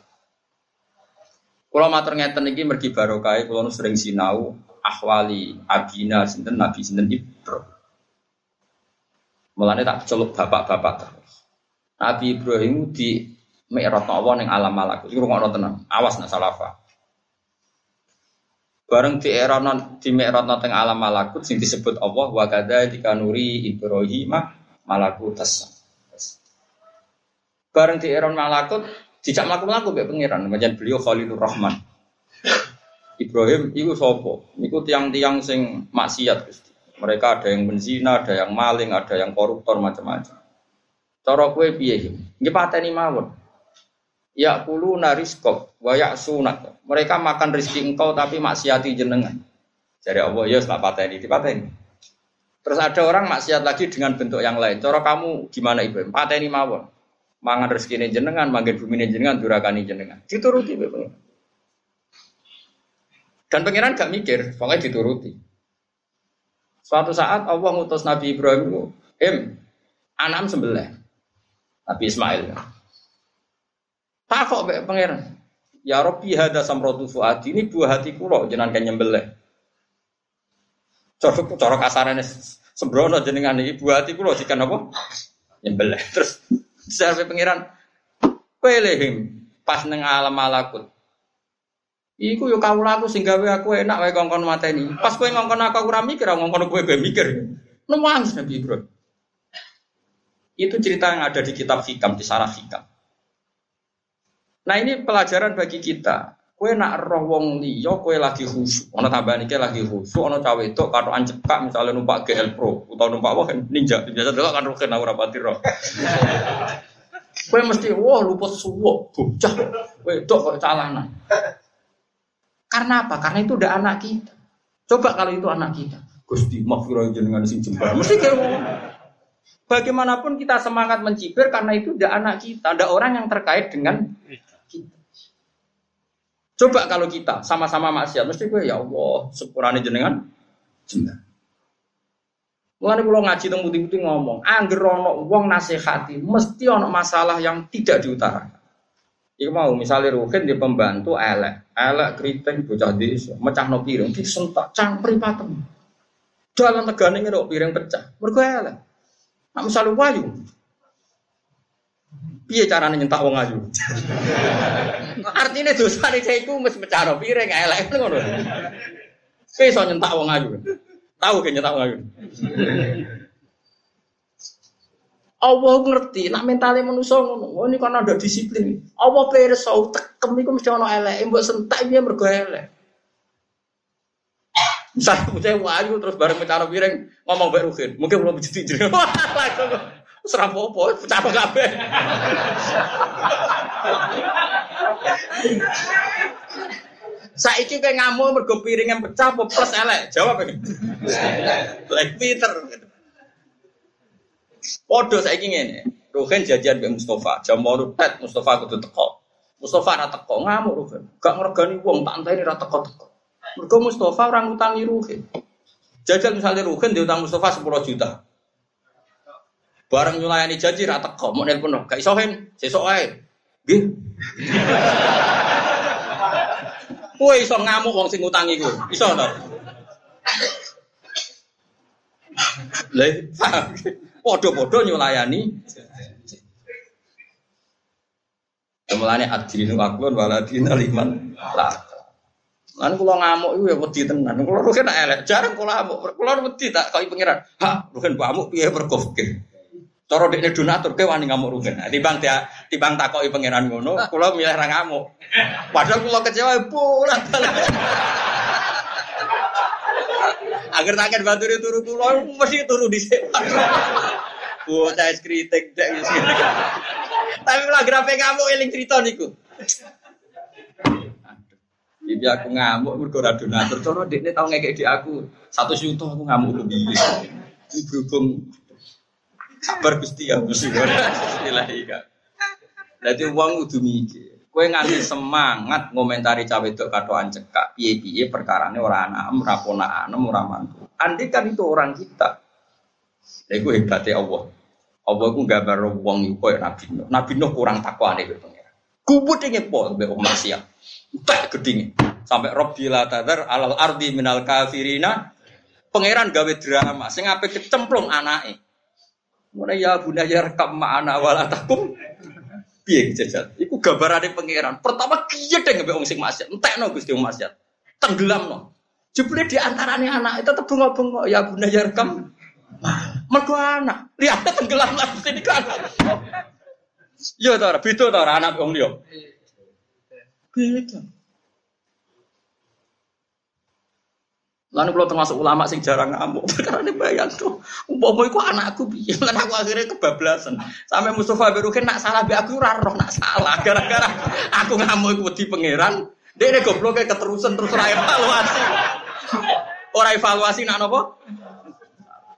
Kalau matur ngeten iki mergi barokah kalau sering sinau ahwali abina sinten nabi sinten ibro. Mulane tak celuk bapak-bapak terus. Nabi Ibrahim di Mi'raj Allah ning alam malakut. Iku ngono tenan. Awas nak salah paham. Bareng di era non di Mi'raj teng alam malakut sing disebut Allah wa kadzalika nuri Ibrahim malakutas. Bareng di era malakut dijak mlaku-mlaku mbek pangeran, pancen beliau Khalilur Rahman. Ibrahim iku sapa? Iku tiang-tiang sing maksiat Gusti. Mereka ada yang benzina, ada yang maling, ada yang koruptor macam-macam. Cara kowe piye? Nggih pateni mawon. Ya kulu nariskok, wayak sunat. Mereka makan rezeki engkau tapi maksiati jenengan. Jadi Allah ya tak pateni, dipateni. Terus ada orang maksiat lagi dengan bentuk yang lain. Cara kamu gimana ibu? Pateni mawon. Mangan rezeki ini jenengan, manggil bumi ini jenengan, durakani jenengan. Dituruti ibu. Dan pangeran gak mikir, pokoknya dituruti. Suatu saat Allah ngutus Nabi Ibrahim, "Em, anam sebelah." Nabi Ismail. Takok mbek pangeran. Ya Rabbi hada samratu fuadi ini buah hati kula jenengan kan nyembelih. Cara cara kasarane sembrono jenengan iki buah hati kula jika apa? Nyembelih. Terus sampai pangeran pelehim pas neng alam malakut. Iku yo kawula aku sing gawe aku enak wae kongkon mateni. Pas kowe ngongkon aku ora mikir, ngongkon kowe kowe mikir. Nangis Nabi Ibrahim. Itu cerita yang ada di kitab Hikam, di saraf Hikam. Nah ini pelajaran bagi kita. Kue nak roh wong liya, kue lagi khusyuk. Ono tambahan iki lagi khusyuk, ono cawe itu karo ancepkak misalnya numpak GL Pro atau numpak wah ninja. Biasa delok kan roh ora pati roh. Kue mesti wah lupa suwo, bocah. Kue dok kok calanan. Karena apa? Karena itu udah anak kita. Coba kalau itu anak kita. Gusti maghfirah jenengan sing jembar. Mesti kayak Bagaimanapun kita semangat mencibir karena itu udah anak kita, ada orang yang terkait dengan kita. Coba kalau kita sama-sama maksiat, mesti gue ya Allah, sepurane jenengan jembar. Mulane kula ngaji teng putih-putih ngomong, angger ana wong nasihati, mesti ana masalah yang tidak diutarakan. Iku mau misalnya Ruhin di pembantu elek, elek keriting bocah desa, mecah no piring, disentak cangkri patem. Dalam tegane ngerok piring pecah, mergo elek. Nak misalnya wayu, piye caranya nyentak wong ayu? Artinya dosa nih saya iku mesti mecah no piring elek ngono. Kowe iso nyentak wong ayu. Tahu kan nyentak wong ayu. Allah ngerti, nak mentalnya manusia ngono. Oh ini kan ada disiplin. Allah pirsa tekem iku mesti ana elek, mbok sentak piye mergo elek. Misalnya punya wayu terus bareng pecah piring ngomong baik mungkin belum jadi jadi. Langsung serap apa, pecah kabeh. Saiki kayak ngamuk mergo yang pecah plus elek? Jawab ini. Black Peter. Saya ingin ini. Ruhin jajan dengan Mustafa. Jam mau tet Mustafa kudu teko. Mustafa ora teko ngamuk Ruhin. Gak ngergani wong tak enteni ora teko-teko. Mergo Mustafa orang utangi Ruhin. Jajal misalnya Ruhin diutang Mustafa 10 juta. Bareng nyulayani janji ra teko, mau nelpon gak iso hen, sesuk ae. Nggih. Kowe iso ngamuk wong sing ngutangi kowe. Iso ta? Lah, Podo-podo nyulayani. Mulane adilinu aklun waladina liman lah. Lan kula ngamuk iku ya wedi tenan. Kula rugen elek, jarang kula ngamuk. Kula wedi tak koi pangeran. Ha, rugen mbok piye mergo fikir. Cara dekne donatur ke wani ngamuk rugen. Nah, timbang dia timbang takoki pangeran ngono, kula milih ra ngamuk. Padahal kula kecewa pulang. Agar takkan batu turu kula mesti turu dhisik. Bocah es kritik dek. Tapi malah grafe ngamuk eling cerita niku. Jadi aku ngamuk mergo donatur. Cara dekne tau ngekek di aku satu juta aku ngamuk. Ini berhubung sabar Gusti ya Gusti. Bismillahi kak. Jadi uang kudu mikir. Kue nganti semangat ngomentari cawe itu katoan cekak, piye-piye perkarane ora anak, ora ponakan, ora mantu. Kan itu orang kita, Lha iku hebate Allah. Allah iku gambar wong iku koyo Nabi Nuh. Nabi Nuh kurang takwane karo pangeran. Kubut ingin pol mbek wong maksiat. Tak gedinge. Sampai Rabbi la tadar alal ardi minal kafirina. Pangeran gawe drama sing ape kecemplung anake. Mulai ya bunda ya rekam mana walatakum. Piye jajal? Iku gambarane pangeran. Pertama kiye deh ngebe wong sing maksiat. Entekno Gusti wong maksiat. Tenggelamno. Jebule di antarane anak itu tetep bengok-bengok ya bunda ya rekam. Mergo anak. Lihat tenggelam lah sini kan. Yo ta ora beda anak wong. Lalu kalau termasuk ulama sing jarang ngamuk, karena ini bayang tuh, umpama iku anakku piye, lan aku akhirnya kebablasan. Sampai Mustafa Berukin nak salah be aku ora roh nak salah, gara-gara aku ngamuk iku wedi pangeran, dia ini goblok kayak keterusan terus ora evaluasi. Ora evaluasi nak nopo?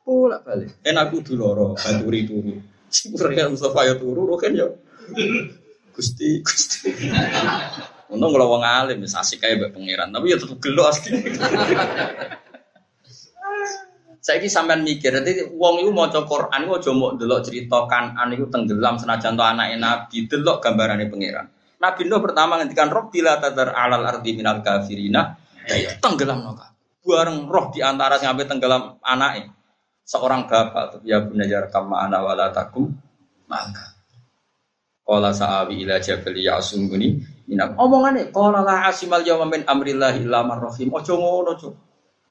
Pulak balik. Enak aku dulu loro, baturi turu. Sipurnya Mustafa ya turu, roken ya. Gusti, Gusti. Untung kalau wong alim bisa asik kayak mbak pangeran, tapi ya tetap gelo asli. Ini sampean mikir, nanti wong itu mau Quran, aja mau delok cerita kanan itu tenggelam senajan to anak nabi, delok gambarannya pangeran. Nabi Nuh pertama ngendikan bila tadar alal arti minal kafirina, tenggelam noka. Bareng roh di antara sampai tenggelam anaknya. Seorang bapak, ya bunajar kama ana wala takum, maka. Kala sa'awi ila jabali ya'sunguni minam. Omongane qala la asimal yawma min amrillahi illa rahim. Aja ngono, Cuk.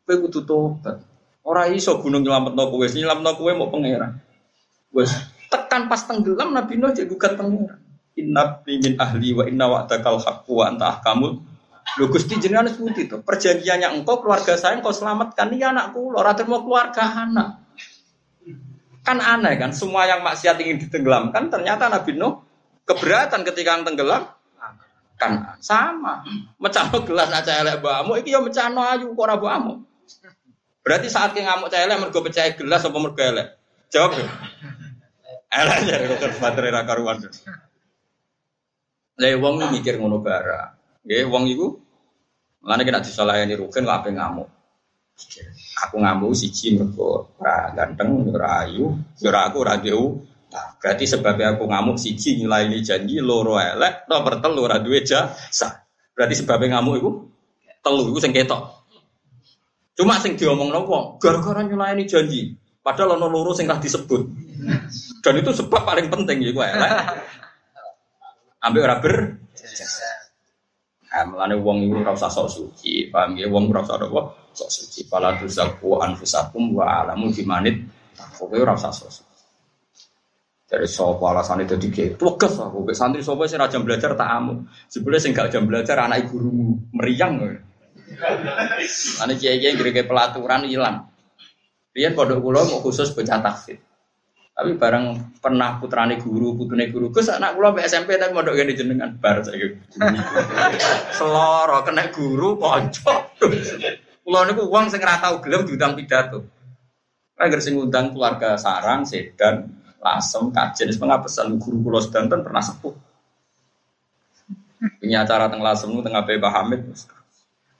Kowe kudu tobat. Ora iso gunung nyelametno kowe, nyelametno kowe mau pangeran. Wes tekan pas tenggelam Nabi Nuh jadi gugat pangeran. Inna min ahli wa inna wa'dakal haqqu wa anta ahkamul Lho Gusti jenengan seperti itu. Perjanjiannya engkau keluarga saya engkau selamatkan ini anakku. Lho ora mau keluarga anak. Kan aneh kan, semua yang maksiat ingin ditenggelamkan ternyata Nabi Nuh keberatan ketika tenggelam kan sama. Mecano gelas aja elek bamu iki yo mecano ayu kok ora berarti saat ki ngamuk cah elek mergo pecah gelas apa mergo elek? Jawab ya elek ya dokter baterai ra karuan. Lah wong mikir ngono bara. Nggih wong iku Mulane kena disalahani rugen kok ape ngamuk. Aku ngamuk siji mergo ora ganteng, ora ayu, ora aku ora Nah, berarti sebabnya aku ngamuk siji nilai ini janji loro elek, nomor telu ora duwe jasa. Berarti sebabnya ngamuk itu telu itu sing ketok. Cuma sing diomong nopo, gara-gara nyulayani janji. Padahal ono loro sing disebut. Dan itu sebab paling penting ya gue elek. Ambil ora ber. Nah, melane wong iku ora usah sok suci, paham ya? Wong ora usah apa? Sok suci. Fala tuzaku anfusakum wa alamu bimanit. Kowe ora usah sok suci. Dari sopo itu tiga, tugas aku. Bek santri sopo sih jam belajar tak amu. Sebenarnya sih nggak jam belajar anak guru meriang. Anak kiai kiai gede pelaturan hilang. Rian pondok kulo mau khusus baca tafsir. Tapi bareng pernah putrane guru, putune guru. Gus anak kulo SMP tapi mondok gini jenengan bar saya. Seloro kena guru pojok. Kulo niku uang sing ora tau gelem diundang pidato. Agar sing undang keluarga sarang, sedan, lasem, kajen, pengapesan guru kulo sedanten pernah sepuh. Ini acara teng lasem tengah Pak Hamid.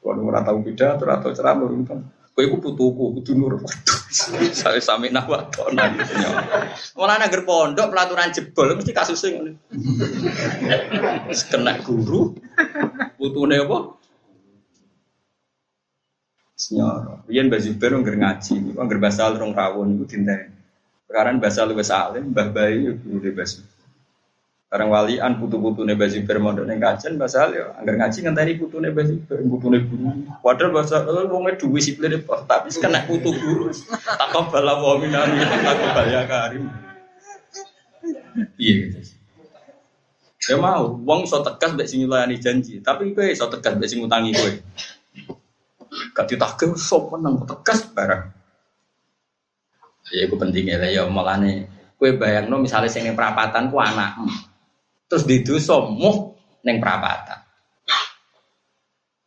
Kalau ora tahu beda, ora tahu ceramah rumpun. Kowe iku putuku, kudu nur. Saya sami nak wadon. Malah nang pondok pelaturan jebol mesti kasusnya ngene. Kena guru, putune apa? Senyor, Rian baru nggak ngaji, nggak bahasa rong rawon itu tinta. Sekarang bahasa lu alim, mbah bayi guru bahasa. Sekarang walian putu-putu nih basi bermodal nih kajian bahasa ya, anggar ngaji ngenteni putu nih basi putu nih guru. Padahal bahasa lu ngomong dua sipil tapi kena putu guru. Tak bala wa minami, tak bala karim. Iya gitu. Ya mau, uang so tegas mbek sing nyulayani janji, tapi kowe so tegas mbek sing ngutangi kowe. Gak ditagih sok menang tegas barang. Ya itu pentingnya lah ya malah nih. Kue bayang no misalnya sing neng perapatan ku anak, terus di muh neng perapatan.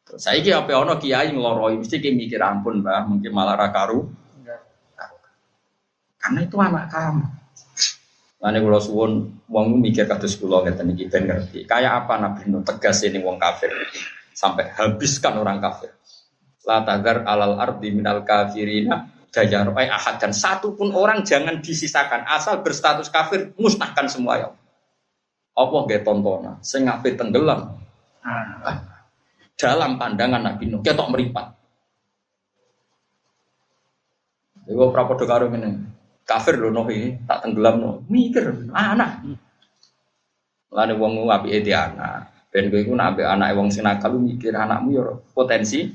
Terus saya apa ono kiai ngeloroi mesti kayak mikir ampun bah mungkin malah rakaru. Karena itu anak kamu. Lalu kalau suwon wong mikir kados kula ngeten iki ben ngerti. Kayak apa Nabi Nuh tegas ini wong kafir sampai habiskan orang kafir. La tagar alal ardi minal kafirina daya roy ahad dan satu pun orang jangan disisakan asal berstatus kafir musnahkan semua ya apa gak tontonan sing tenggelam ah. dalam pandangan Nabi Nuh ketok meripat Iku prapodo karo ngene. Kafir lho noh iki, tak tenggelam no. Mikir anak. Lane wong apike di anak. Ben iku nak ambek anak wong sing nakal mikir anakmu ya potensi.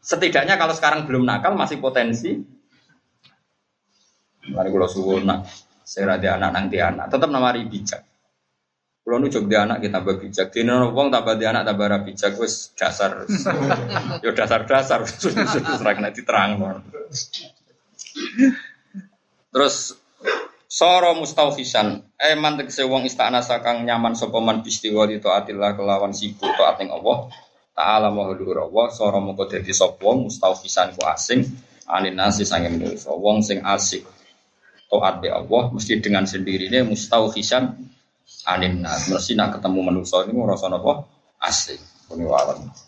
Setidaknya kalau sekarang belum nakal masih potensi. Mari kula suwun nak sing ra anak nang di anak, tetap namari bijak. Kalau nu jog anak kita tambah bijak, di wong tambah di anak tambah ra bijak, wis dasar, yo dasar dasar, serang nanti terang. Terus soro mustaufisan, eh mantek wong istana sakang nyaman sopeman bistiwa di taatillah kelawan sibuk taat ning Allah. Ta'ala mahludur Allah, soro mongko dadi sapa mustaufisan ku asing anin nasi sange manusa. Wong sing asik taat be Allah mesti dengan sendirinya mustaufisan anin nas. Mesti nak ketemu manusa ini ngrasa napa. Ini wawan.